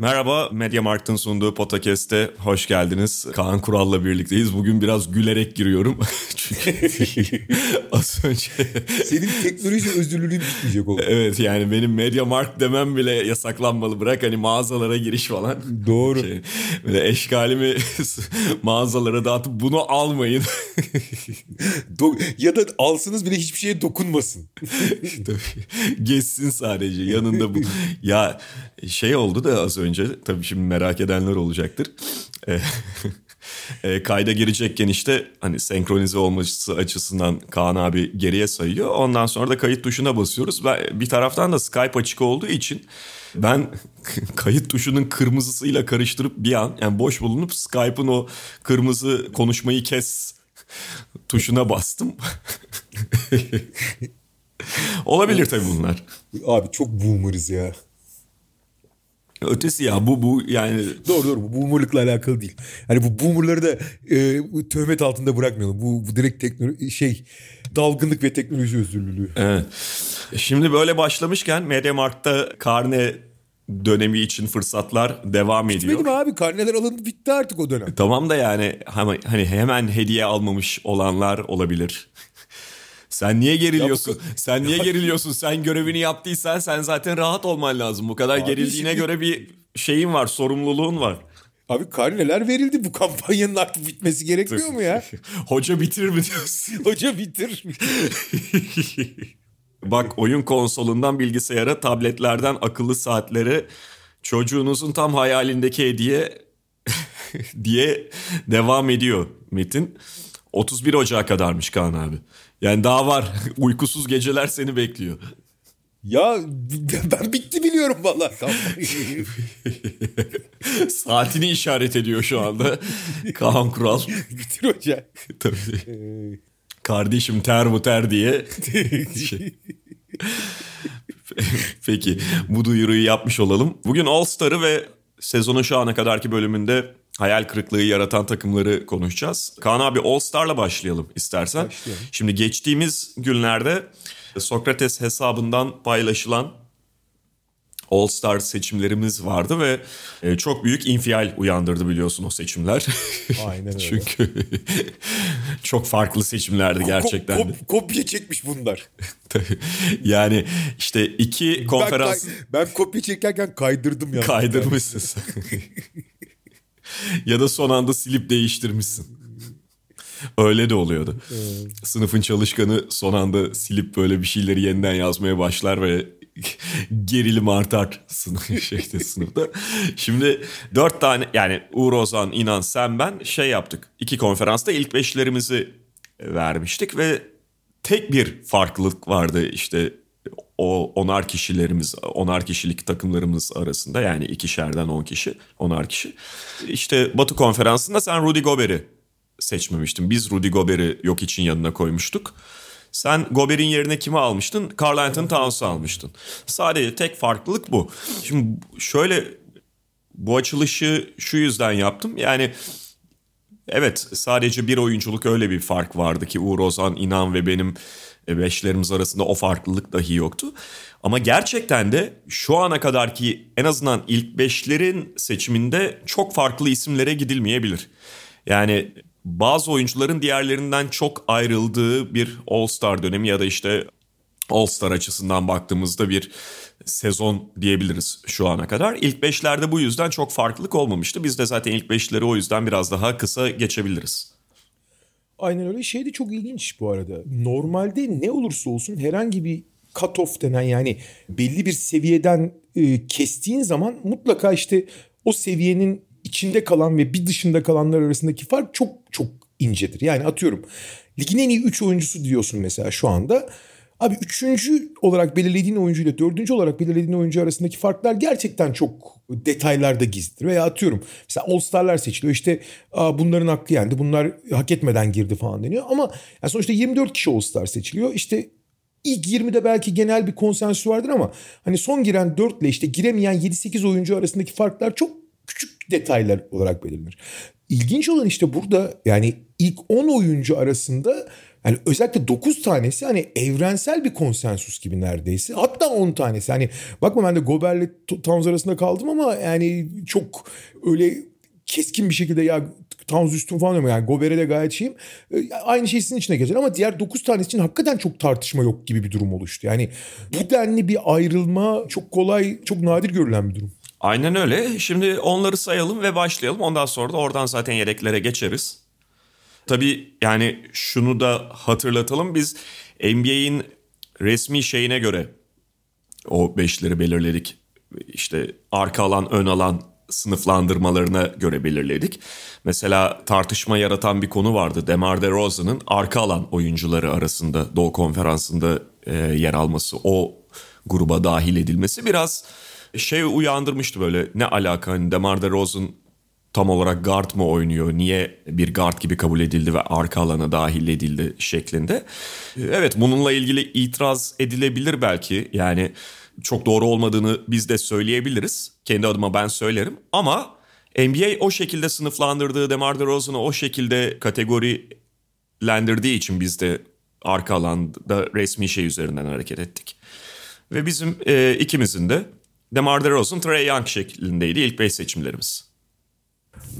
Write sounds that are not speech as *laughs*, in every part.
Merhaba, Mediamarkt'ın sunduğu Podcast'e hoş geldiniz. Kaan Kural'la birlikteyiz. Bugün biraz gülerek giriyorum. *laughs* Çünkü *laughs* az önce... Senin teknoloji özürlülüğün bitmeyecek oldu. Evet yani benim Mediamarkt demem bile yasaklanmalı. Bırak hani mağazalara giriş falan. Doğru. Şey, böyle eşkalimi *laughs* mağazalara dağıtıp bunu almayın. Ya da alsınız bile hiçbir şeye dokunmasın. Tabii. Geçsin sadece yanında bu. Ya şey oldu da az önce tabii şimdi merak edenler olacaktır. E, *laughs* e, kayda girecekken işte hani senkronize olması açısından Kaan abi geriye sayıyor. Ondan sonra da kayıt tuşuna basıyoruz. Ben, bir taraftan da Skype açık olduğu için ben *laughs* kayıt tuşunun kırmızısıyla karıştırıp bir an yani boş bulunup Skype'ın o kırmızı konuşmayı kes *laughs* tuşuna bastım. Olabilir tabii bunlar. Abi çok boomerız ya. Ötesi ya bu bu yani Doğru doğru bu boomerlıkla alakalı değil. Hani bu boomerları da e, töhmet altında bırakmayalım. Bu, bu direkt teknoloji şey dalgınlık ve teknoloji özürlülüğü. Evet. Şimdi böyle başlamışken Mediamarkt'ta karne dönemi için fırsatlar devam ediyor. Benim abi karneler alındı bitti artık o dönem. Tamam da yani hani hemen hediye almamış olanlar olabilir. Sen niye geriliyorsun? Ya bu- sen niye geriliyorsun? Sen görevini yaptıysan sen zaten rahat olman lazım. Bu kadar Abi gerildiğine şimdi- göre bir şeyin var, sorumluluğun var. Abi karneler verildi bu kampanyanın artık bitmesi gerekmiyor mu ya? *laughs* Hoca bitirir mi diyorsun? *laughs* Hoca bitir. *laughs* Bak oyun konsolundan bilgisayara, tabletlerden akıllı saatlere çocuğunuzun tam hayalindeki hediye diye devam ediyor Metin. 31 Ocağı kadarmış Kaan abi. Yani daha var. *laughs* Uykusuz geceler seni bekliyor. ya *laughs* ben bitti biliyorum kampanyayı. *laughs* Saatini işaret ediyor şu anda. Kaan Kural. bitir hoca. Tabii. Ee, Kardeşim ter bu ter diye. Şey. Peki bu duyuruyu yapmış olalım. Bugün All Star'ı ve sezonun şu ana kadarki bölümünde hayal kırıklığı yaratan takımları konuşacağız. Kaan abi All Star'la başlayalım istersen. Başlayalım. Şimdi geçtiğimiz günlerde Sokrates hesabından paylaşılan All Star seçimlerimiz vardı ve e, çok büyük infial uyandırdı biliyorsun o seçimler. Aynen *laughs* öyle. Çünkü *laughs* çok farklı seçimlerdi gerçekten. Kop- kop- kopya çekmiş bunlar. *laughs* Yani işte iki konferans Ben, ben kopya çekerken kaydırdım ya. kaydırmışsın. *laughs* ya da son anda silip değiştirmişsin. Öyle de oluyordu. Sınıfın çalışkanı son anda silip böyle bir şeyleri yeniden yazmaya başlar ve *laughs* gerilim artar sınıf, *laughs* şeyde, sınıfta. Şimdi dört tane yani Uğur Ozan, İnan, sen ben şey yaptık. İki konferansta ilk beşlerimizi vermiştik ve tek bir farklılık vardı işte o onar kişilerimiz, onar kişilik takımlarımız arasında yani ikişerden on kişi, onar kişi. İşte Batı konferansında sen Rudy Gobert'i seçmemiştin. Biz Rudy Gobert'i yok için yanına koymuştuk. Sen Gobert'in yerine kimi almıştın? Carl Anthony Towns'u almıştın. Sadece tek farklılık bu. Şimdi şöyle bu açılışı şu yüzden yaptım. Yani evet sadece bir oyunculuk öyle bir fark vardı ki Uğur Ozan, İnan ve benim beşlerimiz arasında o farklılık dahi yoktu. Ama gerçekten de şu ana kadarki en azından ilk beşlerin seçiminde çok farklı isimlere gidilmeyebilir. Yani bazı oyuncuların diğerlerinden çok ayrıldığı bir All-Star dönemi ya da işte All-Star açısından baktığımızda bir sezon diyebiliriz şu ana kadar. İlk beşlerde bu yüzden çok farklılık olmamıştı. Biz de zaten ilk beşleri o yüzden biraz daha kısa geçebiliriz. Aynen öyle. Şey de çok ilginç bu arada. Normalde ne olursa olsun herhangi bir cut-off denen yani belli bir seviyeden e, kestiğin zaman mutlaka işte o seviyenin içinde kalan ve bir dışında kalanlar arasındaki fark çok çok incedir. Yani atıyorum ligin en iyi 3 oyuncusu diyorsun mesela şu anda. Abi üçüncü olarak belirlediğin oyuncu ile dördüncü olarak belirlediğin oyuncu arasındaki farklar gerçekten çok detaylarda gizlidir. Veya atıyorum mesela All Star'lar seçiliyor işte bunların hakkı yendi bunlar hak etmeden girdi falan deniyor. Ama yani sonuçta 24 kişi All Star seçiliyor işte İlk 20'de belki genel bir konsensüs vardır ama hani son giren 4 ile işte giremeyen 7-8 oyuncu arasındaki farklar çok küçük detaylar olarak belirlenir. İlginç olan işte burada yani ilk 10 oyuncu arasında yani özellikle 9 tanesi hani evrensel bir konsensus gibi neredeyse. Hatta 10 tanesi. Hani bakma ben de Gober'le Towns arasında kaldım ama yani çok öyle keskin bir şekilde ya Towns üstün falan diyorum yani Gober'e de gayet şeyim. E, aynı şey sizin içine geçer ama diğer 9 tanesi için hakikaten çok tartışma yok gibi bir durum oluştu. Yani bu denli bir ayrılma çok kolay, çok nadir görülen bir durum. Aynen öyle. Şimdi onları sayalım ve başlayalım. Ondan sonra da oradan zaten yedeklere geçeriz. Tabii yani şunu da hatırlatalım. Biz NBA'in resmi şeyine göre o beşleri belirledik. İşte arka alan, ön alan sınıflandırmalarına göre belirledik. Mesela tartışma yaratan bir konu vardı. DeMar DeRozan'ın arka alan oyuncuları arasında Doğu Konferansı'nda e, yer alması, o gruba dahil edilmesi biraz şey uyandırmıştı böyle. Ne alaka hani DeMar DeRozan tam olarak guard mı oynuyor? Niye bir guard gibi kabul edildi ve arka alana dahil edildi şeklinde. Evet bununla ilgili itiraz edilebilir belki. Yani çok doğru olmadığını biz de söyleyebiliriz. Kendi adıma ben söylerim ama NBA o şekilde sınıflandırdığı DeMar DeRozan'ı o şekilde kategorilendirdiği için biz de arka alanda resmi şey üzerinden hareket ettik. Ve bizim e, ikimizin de DeMar DeRozan, Trey Young şeklindeydi ilk 5 seçimlerimiz.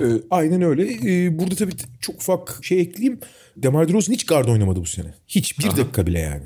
Ee, aynen öyle. Ee, burada tabii çok ufak şey ekleyeyim. DeMar DeRozan hiç guard oynamadı bu sene. Hiç bir Aha. dakika bile yani.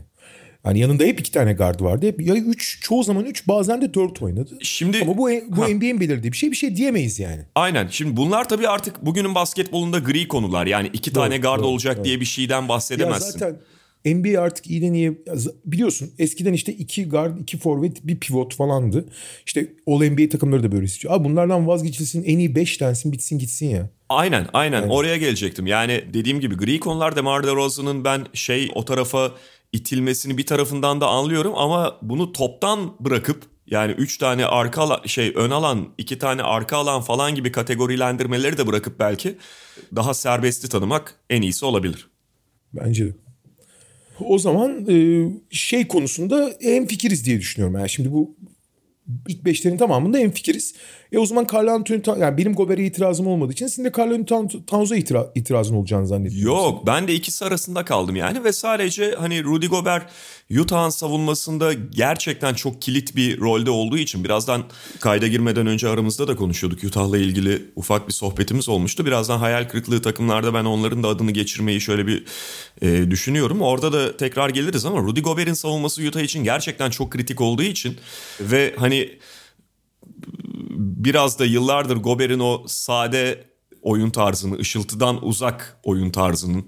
Yani yanında hep iki tane guard vardı. Hep ya üç çoğu zaman üç bazen de dört oynadı. Şimdi ama bu bu ha. NBA'in belirlediği bir şey bir şey diyemeyiz yani. Aynen. Şimdi bunlar tabii artık bugünün basketbolunda gri konular. Yani iki doğru, tane guard doğru, olacak doğru. diye bir şeyden bahsedemezsin. Ya zaten NBA artık iyiden iyi biliyorsun eskiden işte iki guard, iki forvet, bir pivot falandı. İşte All NBA takımları da böyle istiyor. Abi bunlardan vazgeçilsin en iyi beş densin bitsin gitsin ya. Aynen aynen yani. oraya gelecektim. Yani dediğim gibi gri konular DeMar DeRozan'ın ben şey o tarafa itilmesini bir tarafından da anlıyorum ama bunu toptan bırakıp yani 3 tane arka alan, şey ön alan, 2 tane arka alan falan gibi kategorilendirmeleri de bırakıp belki daha serbesti tanımak en iyisi olabilir. Bence de. O zaman e, şey konusunda en fikiriz diye düşünüyorum. Yani şimdi bu ilk beşlerin tamamında en fikiriz. E o zaman Carl Anthony yani benim Gobert'e itirazım olmadığı için senin de Carl Anthony Towns'a itira, itirazın olacağını zannediyorum. Yok ben de ikisi arasında kaldım yani ve sadece hani Rudy Gobert Utah'ın savunmasında gerçekten çok kilit bir rolde olduğu için birazdan kayda girmeden önce aramızda da konuşuyorduk. Utah'la ilgili ufak bir sohbetimiz olmuştu. Birazdan hayal kırıklığı takımlarda ben onların da adını geçirmeyi şöyle bir e, düşünüyorum. Orada da tekrar geliriz ama Rudy Gobert'in savunması Utah için gerçekten çok kritik olduğu için ve hani biraz da yıllardır Gober'in o sade oyun tarzını, ışıltıdan uzak oyun tarzının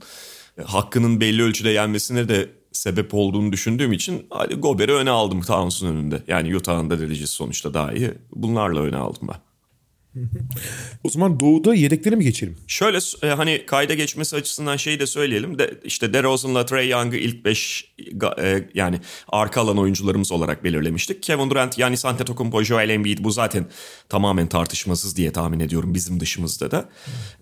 e, hakkının belli ölçüde yenmesine de sebep olduğunu düşündüğüm için hadi Gober'i öne aldım Towns'un önünde. Yani Utah'ın da derecesi sonuçta daha iyi. Bunlarla öne aldım ben. O zaman Doğu'da yedeklere mi geçelim? Şöyle e, hani kayda geçmesi açısından şeyi de söyleyelim. De, işte DeRozan'la Trey Young'ı ilk 5 e, yani arka alan oyuncularımız olarak belirlemiştik. Kevin Durant, Giannis Antetokounmpo, Joel Embiid bu zaten tamamen tartışmasız diye tahmin ediyorum bizim dışımızda da.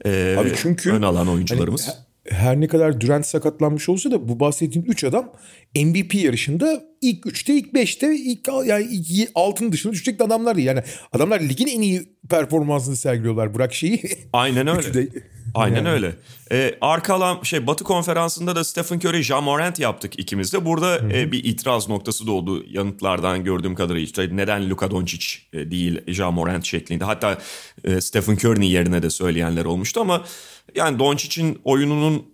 E, Abi çünkü ön alan oyuncularımız. Hani, her ne kadar Durant sakatlanmış olsa da bu bahsettiğim 3 adam MVP yarışında ilk 3'te ilk 5'te ilk yani ilk altın dışında düşecek adamlar değil. Yani adamlar ligin en iyi performansını sergiliyorlar bırak şeyi. *laughs* Aynen öyle. De, Aynen yani. öyle. Ee, arka alan şey Batı konferansında da Stephen Curry, Ja Morant yaptık ikimiz de. Burada e, bir itiraz noktası doğdu yanıtlardan gördüğüm kadarıyla. İşte neden Luka Doncic e, değil Ja Morant şeklinde. Hatta e, Stephen Curry'nin yerine de söyleyenler olmuştu ama yani Doncic'in oyununun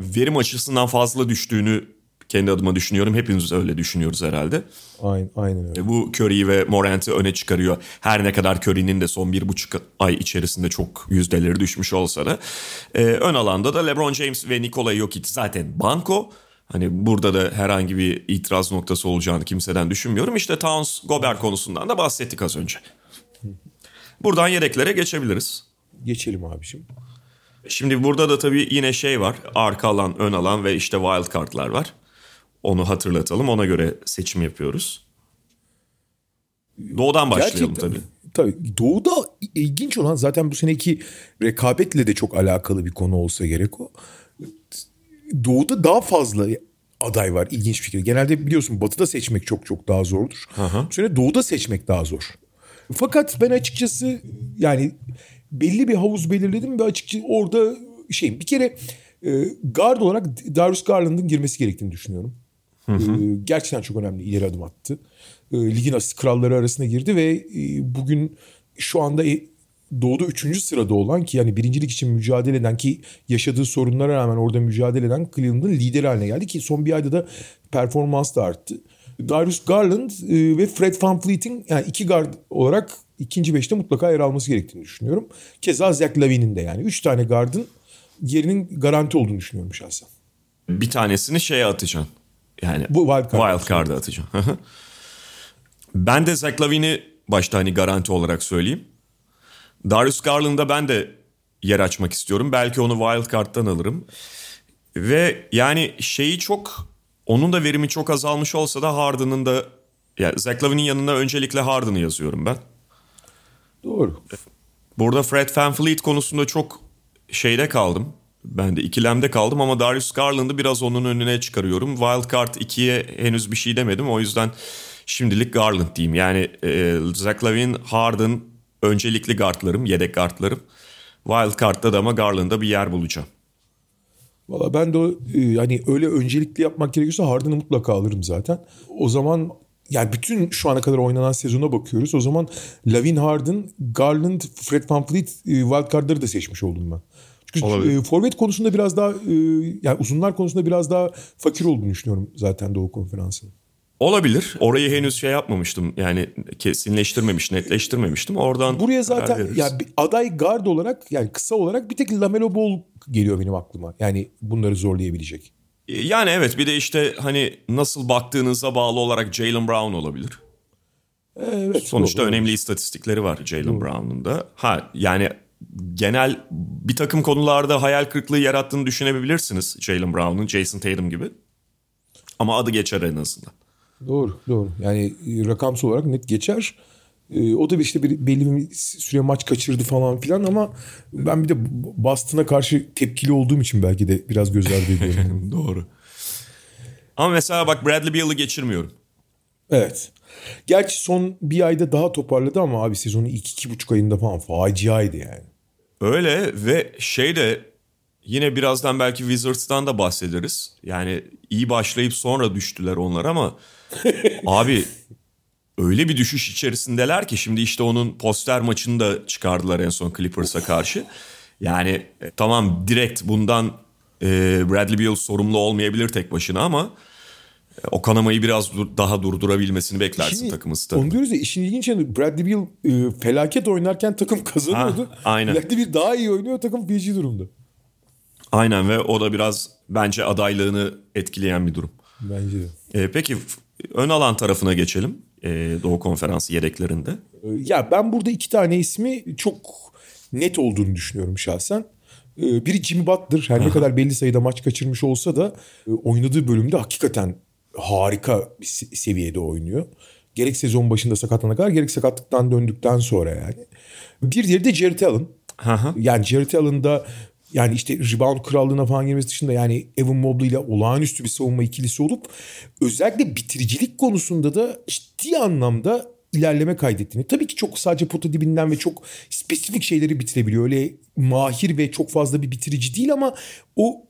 verim açısından fazla düştüğünü kendi adıma düşünüyorum. Hepimiz öyle düşünüyoruz herhalde. Aynen, aynen öyle. E, bu Curry ve Morant'i öne çıkarıyor. Her ne kadar Curry'nin de son bir buçuk ay içerisinde çok yüzdeleri düşmüş olsa da. Ee, ön alanda da LeBron James ve Nikola Jokic zaten banko. Hani burada da herhangi bir itiraz noktası olacağını kimseden düşünmüyorum. İşte Towns Gobert konusundan da bahsettik az önce. Buradan yedeklere geçebiliriz. Geçelim abiciğim. Şimdi burada da tabii yine şey var. Arka alan, ön alan ve işte wild kartlar var. Onu hatırlatalım. Ona göre seçim yapıyoruz. Doğudan başlayalım Gerçekten. tabii. Tabii doğuda ilginç olan zaten bu seneki rekabetle de çok alakalı bir konu olsa gerek o. Doğuda daha fazla aday var ilginç fikir. Genelde biliyorsun batıda seçmek çok çok daha zordur. hı. Bu sene doğuda seçmek daha zor. Fakat ben açıkçası yani belli bir havuz belirledim ve açıkçası orada şey bir kere e, guard olarak Darius Garland'ın girmesi gerektiğini düşünüyorum. E, gerçekten çok önemli ileri adım attı. E, ligin asist kralları arasına girdi ve e, bugün şu anda e, Doğu'da üçüncü sırada olan ki yani birincilik için mücadele eden ki yaşadığı sorunlara rağmen orada mücadele eden Cleveland'ın lideri haline geldi ki son bir ayda da performans da arttı. Darius Garland e, ve Fred VanVleet'in yani iki guard olarak ikinci beşte mutlaka yer alması gerektiğini düşünüyorum. Keza Zach Lavin'in de yani. Üç tane guardın yerinin garanti olduğunu düşünüyorum şahsen. Bir tanesini şeye atacaksın. Yani Bu wild card. wild card'a atacaksın. Ben de Zach Lavin'i başta hani garanti olarak söyleyeyim. Darius Garland'a ben de yer açmak istiyorum. Belki onu wild card'dan alırım. Ve yani şeyi çok onun da verimi çok azalmış olsa da Harden'ın da yani Zach Lavin'in yanına öncelikle Harden'ı yazıyorum ben. Doğru. Burada Fred VanVleet konusunda çok şeyde kaldım. Ben de ikilemde kaldım ama Darius Garland'ı biraz onun önüne çıkarıyorum. Wildcard 2'ye henüz bir şey demedim. O yüzden şimdilik Garland diyeyim. Yani e, Zach Lavin, Harden öncelikli guardlarım, yedek guardlarım. Wildcard'da da ama Garland'a bir yer bulacağım. Valla ben de o, e, hani öyle öncelikli yapmak gerekiyorsa Harden'ı mutlaka alırım zaten. O zaman yani bütün şu ana kadar oynanan sezona bakıyoruz. O zaman Lavin Harden, Garland, Fred VanVleet e, wildcard'ları da seçmiş oldum ben. Çünkü Olabilir. e, forvet konusunda biraz daha e, yani uzunlar konusunda biraz daha fakir olduğunu düşünüyorum zaten Doğu Konferansı'nın. Olabilir. Orayı henüz şey yapmamıştım. Yani kesinleştirmemiş, netleştirmemiştim. Oradan Buraya zaten veririz. yani aday guard olarak yani kısa olarak bir tek Lamelo Ball geliyor benim aklıma. Yani bunları zorlayabilecek. Yani evet bir de işte hani nasıl baktığınıza bağlı olarak Jalen Brown olabilir. Evet. Sonuçta doğru. önemli istatistikleri var Jalen Brown'un da. Ha yani genel bir takım konularda hayal kırıklığı yarattığını düşünebilirsiniz Jalen Brown'un, Jason Tatum gibi. Ama adı geçer en azından. Doğru doğru. Yani rakamsal olarak net geçer. E, o da işte bir, belli bir süre maç kaçırdı falan filan ama ben bir de Boston'a karşı tepkili olduğum için belki de biraz göz ardı ediyorum. *laughs* Doğru. Ama mesela bak Bradley Beal'ı geçirmiyorum. evet. Gerçi son bir ayda daha toparladı ama abi sezonun ilk iki buçuk ayında falan faciaydı yani. Öyle ve şey de yine birazdan belki Wizards'tan da bahsederiz. Yani iyi başlayıp sonra düştüler onlar ama *laughs* abi öyle bir düşüş içerisindeler ki şimdi işte onun poster maçını da çıkardılar en son Clippers'a karşı. Yani e, tamam direkt bundan e, Bradley Beal sorumlu olmayabilir tek başına ama e, o kanamayı biraz dur- daha durdurabilmesini beklersin Şimdi takımın Onu stadında. diyoruz ya işin ilginç yanı Bradley Beal e, felaket oynarken takım kazanıyordu. Ha, aynen. Bradley Beal daha iyi oynuyor takım feci durumda. Aynen ve o da biraz bence adaylığını etkileyen bir durum. Bence de. E, peki ön alan tarafına geçelim. E, Doğu Konferansı yedeklerinde. Ee, Ya ben burada iki tane ismi çok net olduğunu düşünüyorum şahsen. Biri Jimmy Butler. Her ne kadar belli sayıda maç kaçırmış olsa da e, oynadığı bölümde hakikaten harika bir se- seviyede oynuyor. Gerek sezon başında sakatlana kadar gerek sakatlıktan döndükten sonra yani. Bir diğeri de Jared Allen. hı. Yani Jared Allen'da yani işte rebound krallığına falan girmesi dışında yani Evan Mobley ile olağanüstü bir savunma ikilisi olup özellikle bitiricilik konusunda da ciddi anlamda ilerleme kaydettiğini. Tabii ki çok sadece pota dibinden ve çok spesifik şeyleri bitirebiliyor. Öyle mahir ve çok fazla bir bitirici değil ama o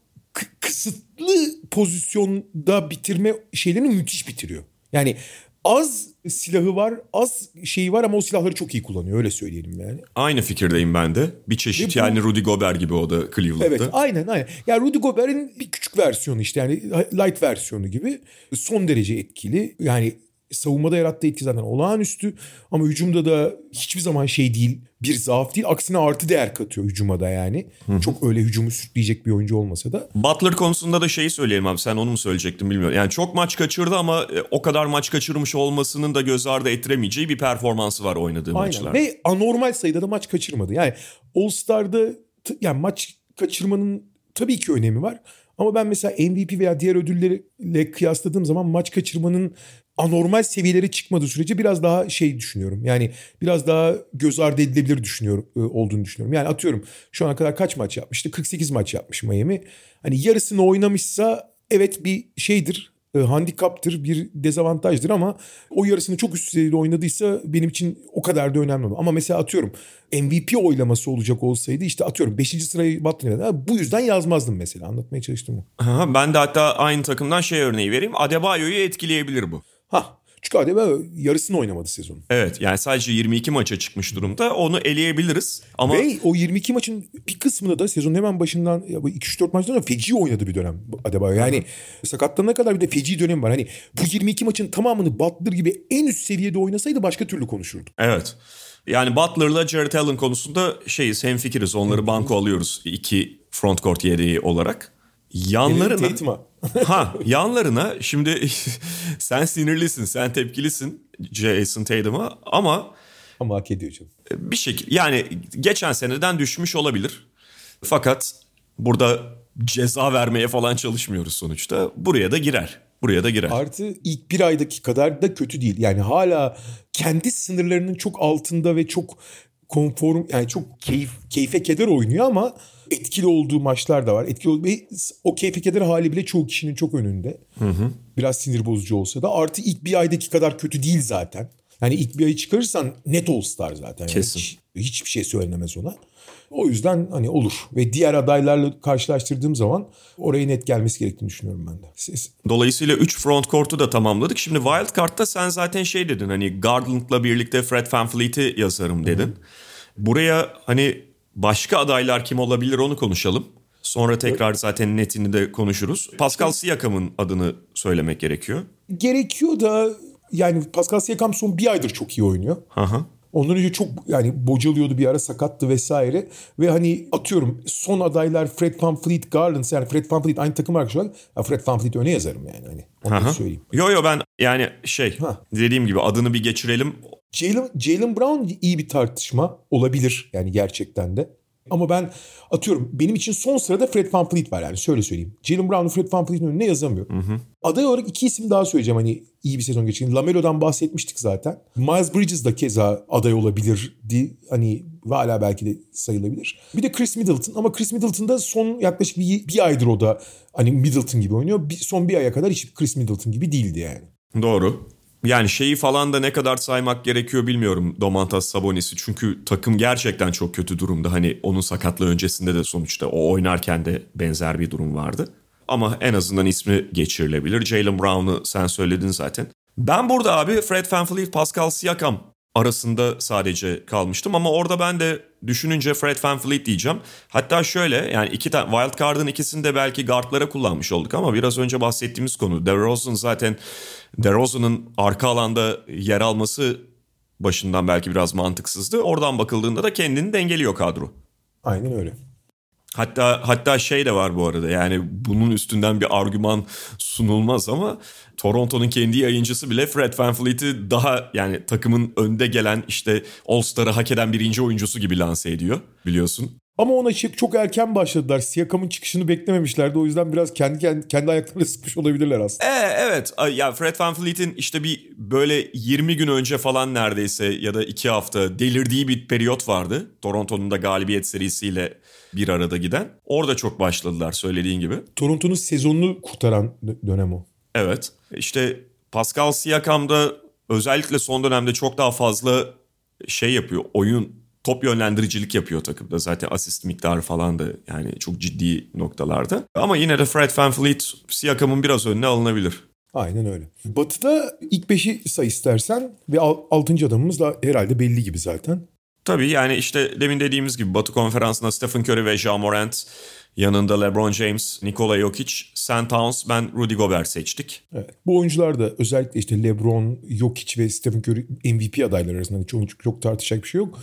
kısıtlı pozisyonda bitirme şeylerini müthiş bitiriyor. Yani az silahı var, az şeyi var ama o silahları çok iyi kullanıyor öyle söyleyelim yani. Aynı fikirdeyim ben de. Bir çeşit Ve bu- yani Rudy Gobert gibi o da Cleveland'da. Evet aynen aynen. Yani Rudy Gobert'in bir küçük versiyonu işte yani light versiyonu gibi son derece etkili. Yani savunmada yarattığı etki zaten olağanüstü ama hücumda da hiçbir zaman şey değil bir zaaf değil aksine artı değer katıyor hücuma da yani. Çok öyle hücumu sürükleyecek bir oyuncu olmasa da. Butler konusunda da şeyi söyleyelim abi sen onu mu söyleyecektin bilmiyorum. Yani çok maç kaçırdı ama e, o kadar maç kaçırmış olmasının da göz ardı ettiremeyeceği bir performansı var oynadığı Aynen maçlarda. ve anormal sayıda da maç kaçırmadı. Yani All Star'da t- yani maç kaçırmanın tabii ki önemi var. Ama ben mesela MVP veya diğer ödüllerle kıyasladığım zaman maç kaçırmanın anormal seviyelere çıkmadığı sürece biraz daha şey düşünüyorum. Yani biraz daha göz ardı edilebilir düşünüyorum e, olduğunu düşünüyorum. Yani atıyorum şu ana kadar kaç maç yapmıştı? 48 maç yapmış Miami. Hani yarısını oynamışsa evet bir şeydir e, handikaptır, bir dezavantajdır ama o yarısını çok üst düzeyde oynadıysa benim için o kadar da önemli. Ama mesela atıyorum MVP oylaması olacak olsaydı işte atıyorum 5. sırayı Butler'a bu yüzden yazmazdım mesela anlatmaya çalıştım ben de hatta aynı takımdan şey örneği vereyim. Adebayo'yu etkileyebilir bu. Ha çünkü Adebayo yarısını oynamadı sezon. Evet yani sadece 22 maça çıkmış durumda. Onu eleyebiliriz. Ama Ve o 22 maçın bir kısmını da sezonun hemen başından ya bu 2-3-4 maçtan sonra feci oynadı bir dönem Adebayo. Yani sakatlanana kadar bir de feci dönem var. Hani bu 22 maçın tamamını Butler gibi en üst seviyede oynasaydı başka türlü konuşurduk. evet. Yani Butler'la Jared Allen konusunda şeyiz hemfikiriz. Onları banko alıyoruz. iki frontcourt yedeği olarak. Yanlarına... *laughs* Ha yanlarına şimdi *laughs* sen sinirlisin, sen tepkilisin Jason Tatum'a ama Ama hak ediyor canım. bir şekilde yani geçen seneden düşmüş olabilir. Fakat burada ceza vermeye falan çalışmıyoruz sonuçta. Buraya da girer. Buraya da girer. Artı ilk bir aydaki kadar da kötü değil. Yani hala kendi sınırlarının çok altında ve çok konform yani çok keyif, keyfe keder oynuyor ama etkili olduğu maçlar da var. Etkili olduğu, o keder hali bile çoğu kişinin çok önünde. Biraz sinir bozucu olsa da artı ilk bir aydaki kadar kötü değil zaten. Yani ilk bir ayı çıkarırsan net all star zaten. Yani Kesin. hiç- hiçbir şey söylenemez ona. O yüzden hani olur. Ve diğer adaylarla karşılaştırdığım zaman oraya net gelmesi gerektiğini düşünüyorum ben de. Siz, Dolayısıyla 3 front court'u da tamamladık. Şimdi Wild Card'da sen zaten şey dedin hani Garland'la birlikte Fred VanVleet'i yazarım dedin. Buraya hani başka adaylar kim olabilir onu konuşalım. Sonra tekrar zaten netini de konuşuruz. Pascal Siakam'ın adını söylemek gerekiyor. gerekiyor da yani Pascal Siakam son bir aydır çok iyi oynuyor. Aha. Ondan önce çok yani bocalıyordu bir ara sakattı vesaire. Ve hani atıyorum son adaylar Fred VanVleet, Garland yani Fred VanVleet aynı takım arkadaşı olarak Fred VanVleet öne yazarım yani hani onu Aha. söyleyeyim. Yo yo ben yani şey Ha. dediğim gibi adını bir geçirelim. Jalen, Jalen Brown iyi bir tartışma olabilir yani gerçekten de. Ama ben atıyorum benim için son sırada Fred VanVleet var yani şöyle söyleyeyim. Jalen Brown'u Fred VanVleet'in önüne yazamıyorum. Aday olarak iki isim daha söyleyeceğim hani iyi bir sezon geçirdiğini. Lamelo'dan bahsetmiştik zaten. Miles Bridges da keza aday olabilirdi. Hani ve hala belki de sayılabilir. Bir de Chris Middleton ama Chris Middleton da son yaklaşık bir, bir aydır o da hani Middleton gibi oynuyor. Bir, son bir aya kadar hiç Chris Middleton gibi değildi yani. Doğru. Yani şeyi falan da ne kadar saymak gerekiyor bilmiyorum Domantas Sabonis'i. Çünkü takım gerçekten çok kötü durumda. Hani onun sakatlığı öncesinde de sonuçta o oynarken de benzer bir durum vardı. Ama en azından ismi geçirilebilir. Jalen Brown'u sen söyledin zaten. Ben burada abi Fred VanVleet, Pascal Siakam arasında sadece kalmıştım. Ama orada ben de düşününce Fred VanVleet diyeceğim. Hatta şöyle yani iki tane wild card'ın ikisini de belki guardlara kullanmış olduk ama biraz önce bahsettiğimiz konu. DeRozan zaten DeRozan'ın arka alanda yer alması başından belki biraz mantıksızdı. Oradan bakıldığında da kendini dengeliyor kadro. Aynen öyle. Hatta hatta şey de var bu arada yani bunun üstünden bir argüman sunulmaz ama Toronto'nun kendi yayıncısı bile Fred VanVleet'i daha yani takımın önde gelen işte All-Star'ı hak eden birinci oyuncusu gibi lanse ediyor biliyorsun. Ama ona çok, erken başladılar. Siakam'ın çıkışını beklememişlerdi. O yüzden biraz kendi kendi, kendi ayaklarına *laughs* sıkmış olabilirler aslında. Ee, evet ya Fred VanVleet'in işte bir böyle 20 gün önce falan neredeyse ya da 2 hafta delirdiği bir periyot vardı. Toronto'nun da galibiyet serisiyle bir arada giden. Orada çok başladılar söylediğin gibi. Toronto'nun sezonunu kurtaran dö- dönem o. Evet. İşte Pascal Siakam da özellikle son dönemde çok daha fazla şey yapıyor. Oyun top yönlendiricilik yapıyor takımda. Zaten asist miktarı falan da yani çok ciddi noktalarda. Ama yine de Fred VanVleet Siakam'ın biraz önüne alınabilir. Aynen öyle. Batı'da ilk beşi say istersen ve al, altıncı adamımız da herhalde belli gibi zaten. Tabii yani işte demin dediğimiz gibi Batı konferansında Stephen Curry ve Ja Morant yanında LeBron James, Nikola Jokic, Sam Towns, ben Rudy Gobert seçtik. Evet. Bu oyuncular da özellikle işte LeBron, Jokic ve Stephen Curry MVP adayları arasında hani çok, çok tartışacak bir şey yok.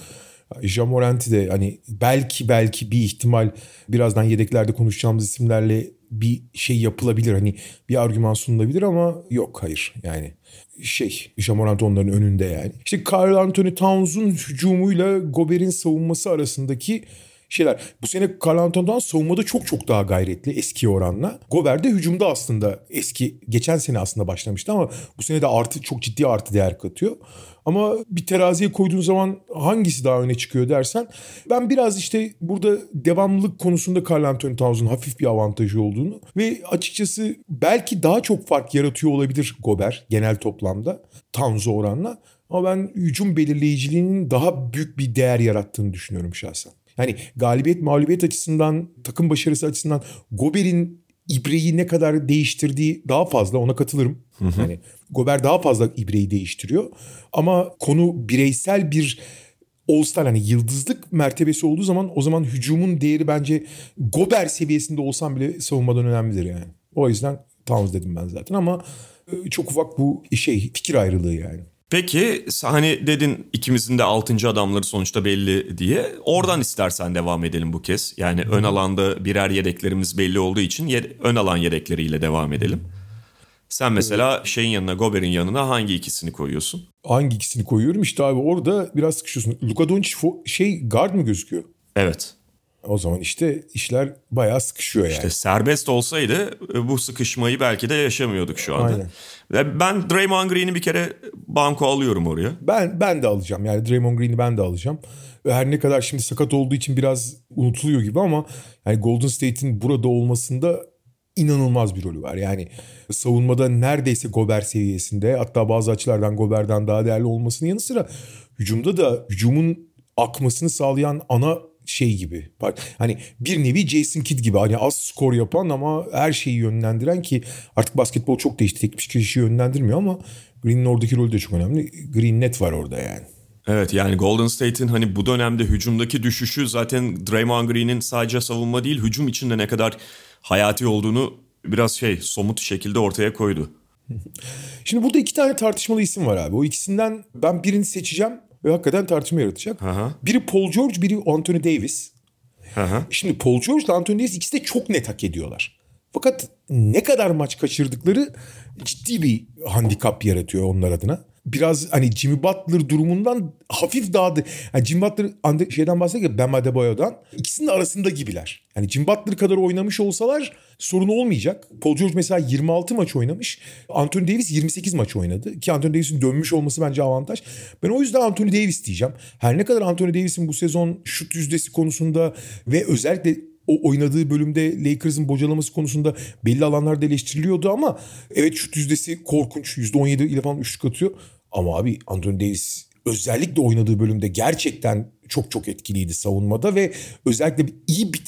Jamorant'i de hani belki belki bir ihtimal birazdan yedeklerde konuşacağımız isimlerle bir şey yapılabilir. Hani bir argüman sunulabilir ama yok hayır yani şey Jamorant onların önünde yani. İşte Carl Anthony Towns'un hücumuyla Gobert'in savunması arasındaki şeyler. Bu sene Carl Anthony Towns savunmada çok çok daha gayretli eski oranla. Gobert de hücumda aslında eski geçen sene aslında başlamıştı ama bu sene de artı çok ciddi artı değer katıyor. Ama bir teraziye koyduğun zaman hangisi daha öne çıkıyor dersen ben biraz işte burada devamlılık konusunda Carl Anthony Towns'un hafif bir avantajı olduğunu ve açıkçası belki daha çok fark yaratıyor olabilir Gobert genel toplamda Towns'a oranla. Ama ben hücum belirleyiciliğinin daha büyük bir değer yarattığını düşünüyorum şahsen. Yani galibiyet mağlubiyet açısından, takım başarısı açısından Gobert'in ibreyi ne kadar değiştirdiği daha fazla ona katılırım. Hı hı. Yani Gober daha fazla ibreyi değiştiriyor. Ama konu bireysel bir All-Star hani yıldızlık mertebesi olduğu zaman o zaman hücumun değeri bence Gober seviyesinde olsam bile savunmadan önemlidir yani. O yüzden Towns dedim ben zaten ama e, çok ufak bu şey fikir ayrılığı yani. Peki hani dedin ikimizin de 6. adamları sonuçta belli diye. Oradan istersen devam edelim bu kez. Yani ön alanda birer yedeklerimiz belli olduğu için ön alan yedekleriyle devam edelim. Sen mesela şeyin yanına Gober'in yanına hangi ikisini koyuyorsun? Hangi ikisini koyuyorum? İşte abi orada biraz sıkışıyorsun. Luka Doncic şey guard mı gözüküyor? Evet. O zaman işte işler bayağı sıkışıyor yani. İşte serbest olsaydı e, bu sıkışmayı belki de yaşamıyorduk şu anda. Aynen. Ben Draymond Green'i bir kere banko alıyorum oraya. Ben ben de alacağım. Yani Draymond Green'i ben de alacağım. Her ne kadar şimdi sakat olduğu için biraz unutuluyor gibi ama yani Golden State'in burada olmasında inanılmaz bir rolü var. Yani savunmada neredeyse Gober seviyesinde hatta bazı açılardan Gober'den daha değerli olmasının yanı sıra hücumda da hücumun akmasını sağlayan ana şey gibi. Hani bir nevi Jason Kidd gibi hani az skor yapan ama her şeyi yönlendiren ki artık basketbol çok değişti. Tek bir kişi yönlendirmiyor ama Green'in oradaki rolü de çok önemli. Green net var orada yani. Evet yani Golden State'in hani bu dönemde hücumdaki düşüşü zaten Draymond Green'in sadece savunma değil hücum içinde ne kadar hayati olduğunu biraz şey somut şekilde ortaya koydu. Şimdi burada iki tane tartışmalı isim var abi. O ikisinden ben birini seçeceğim ve hakikaten tartışma yaratacak. Aha. Biri Paul George, biri Anthony Davis. Aha. Şimdi Paul George ile Anthony Davis ikisi de çok net hak ediyorlar. Fakat ne kadar maç kaçırdıkları ciddi bir handikap yaratıyor onlar adına biraz hani Jimmy Butler durumundan hafif daha da yani Jimmy Butler şeyden bahsediyor Ben Adebayo'dan ikisinin arasında gibiler. Yani Jimmy Butler kadar oynamış olsalar sorun olmayacak. Paul George mesela 26 maç oynamış. Anthony Davis 28 maç oynadı. Ki Anthony Davis'in dönmüş olması bence avantaj. Ben o yüzden Anthony Davis diyeceğim. Her ne kadar Anthony Davis'in bu sezon şut yüzdesi konusunda ve özellikle o oynadığı bölümde Lakers'ın bocalaması konusunda belli alanlarda eleştiriliyordu ama evet şut yüzdesi korkunç. %17 ile falan üçlük atıyor. Ama abi Anthony Davis özellikle oynadığı bölümde gerçekten çok çok etkiliydi savunmada ve özellikle iyi bir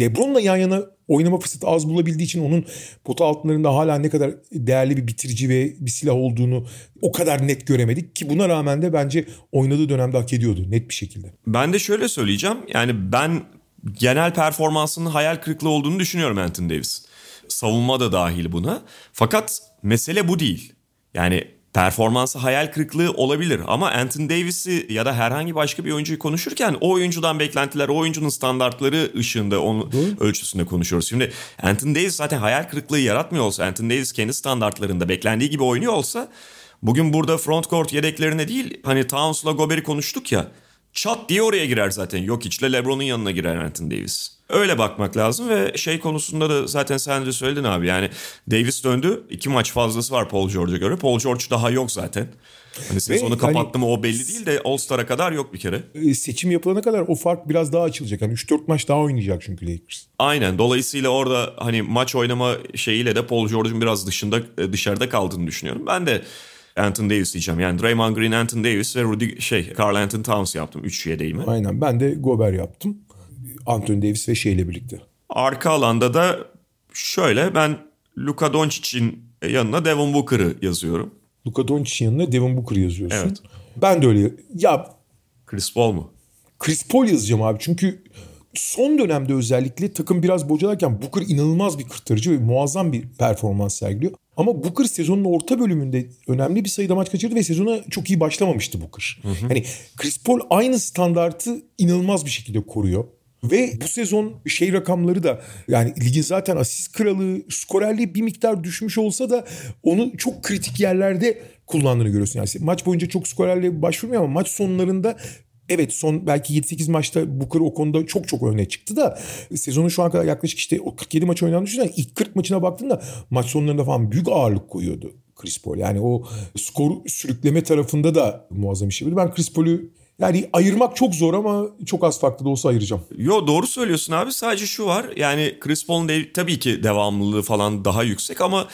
LeBron'la yan yana oynama fırsatı az bulabildiği için onun pota altlarında hala ne kadar değerli bir bitirici ve bir silah olduğunu o kadar net göremedik ki buna rağmen de bence oynadığı dönemde hak ediyordu net bir şekilde. Ben de şöyle söyleyeceğim yani ben genel performansının hayal kırıklığı olduğunu düşünüyorum Anthony Davis. Savunma da dahil buna. Fakat mesele bu değil. Yani performansı hayal kırıklığı olabilir ama Anthony Davis'i ya da herhangi başka bir oyuncuyu konuşurken o oyuncudan beklentiler, o oyuncunun standartları ışığında onun ölçüsünde konuşuyoruz. Şimdi Anthony Davis zaten hayal kırıklığı yaratmıyor olsa, Anthony Davis kendi standartlarında beklendiği gibi oynuyor olsa bugün burada front court yedeklerine değil hani Towns'la Gobert'i konuştuk ya çat diye oraya girer zaten. Yok içle LeBron'un yanına girer Anthony Davis. Öyle bakmak lazım ve şey konusunda da zaten sen de söyledin abi yani Davis döndü. iki maç fazlası var Paul George'a göre. Paul George daha yok zaten. Hani sezonu hani, kapattı mı o belli değil de All-Star'a kadar yok bir kere. E, seçim yapılana kadar o fark biraz daha açılacak. Hani 3-4 maç daha oynayacak çünkü Lakers. Aynen. Dolayısıyla orada hani maç oynama şeyiyle de Paul George'un biraz dışında e, dışarıda kaldığını düşünüyorum. Ben de Anthony Davis diyeceğim. Yani Draymond Green, Anthony Davis ve Rudy şey Carl Anthony Towns yaptım. Üç yedeğimi. Aynen. Ben de Gober yaptım. Anthony Davis ve şeyle birlikte. Arka alanda da şöyle ben Luka Doncic'in yanına Devin Booker'ı yazıyorum. Luka Doncic'in yanına Devin Booker yazıyorsun. Evet. Ben de öyle. Ya Chris Paul mu? Chris Paul yazacağım abi. Çünkü son dönemde özellikle takım biraz bocalarken Booker inanılmaz bir kurtarıcı ve muazzam bir performans sergiliyor. Ama Booker sezonun orta bölümünde önemli bir sayıda maç kaçırdı ve sezona çok iyi başlamamıştı Booker. Hı hı. Yani Chris Paul aynı standartı inanılmaz bir şekilde koruyor. Ve bu sezon şey rakamları da yani ligin zaten asist kralı, skorerliği bir miktar düşmüş olsa da onu çok kritik yerlerde kullandığını görüyorsun. Yani maç boyunca çok skorerliğe başvurmuyor ama maç sonlarında Evet son belki 7-8 maçta Booker o konuda çok çok öne çıktı da sezonun şu an kadar yaklaşık işte o 47 maç oynandığını düşünsen ilk 40 maçına baktığında maç sonlarında falan büyük ağırlık koyuyordu Chris Paul. Yani o skor sürükleme tarafında da muazzam iş yapıyordu. Ben Chris Paul'ü yani ayırmak çok zor ama çok az farklı da olsa ayıracağım. Yo doğru söylüyorsun abi. Sadece şu var. Yani Chris Paul'un tabii ki devamlılığı falan daha yüksek ama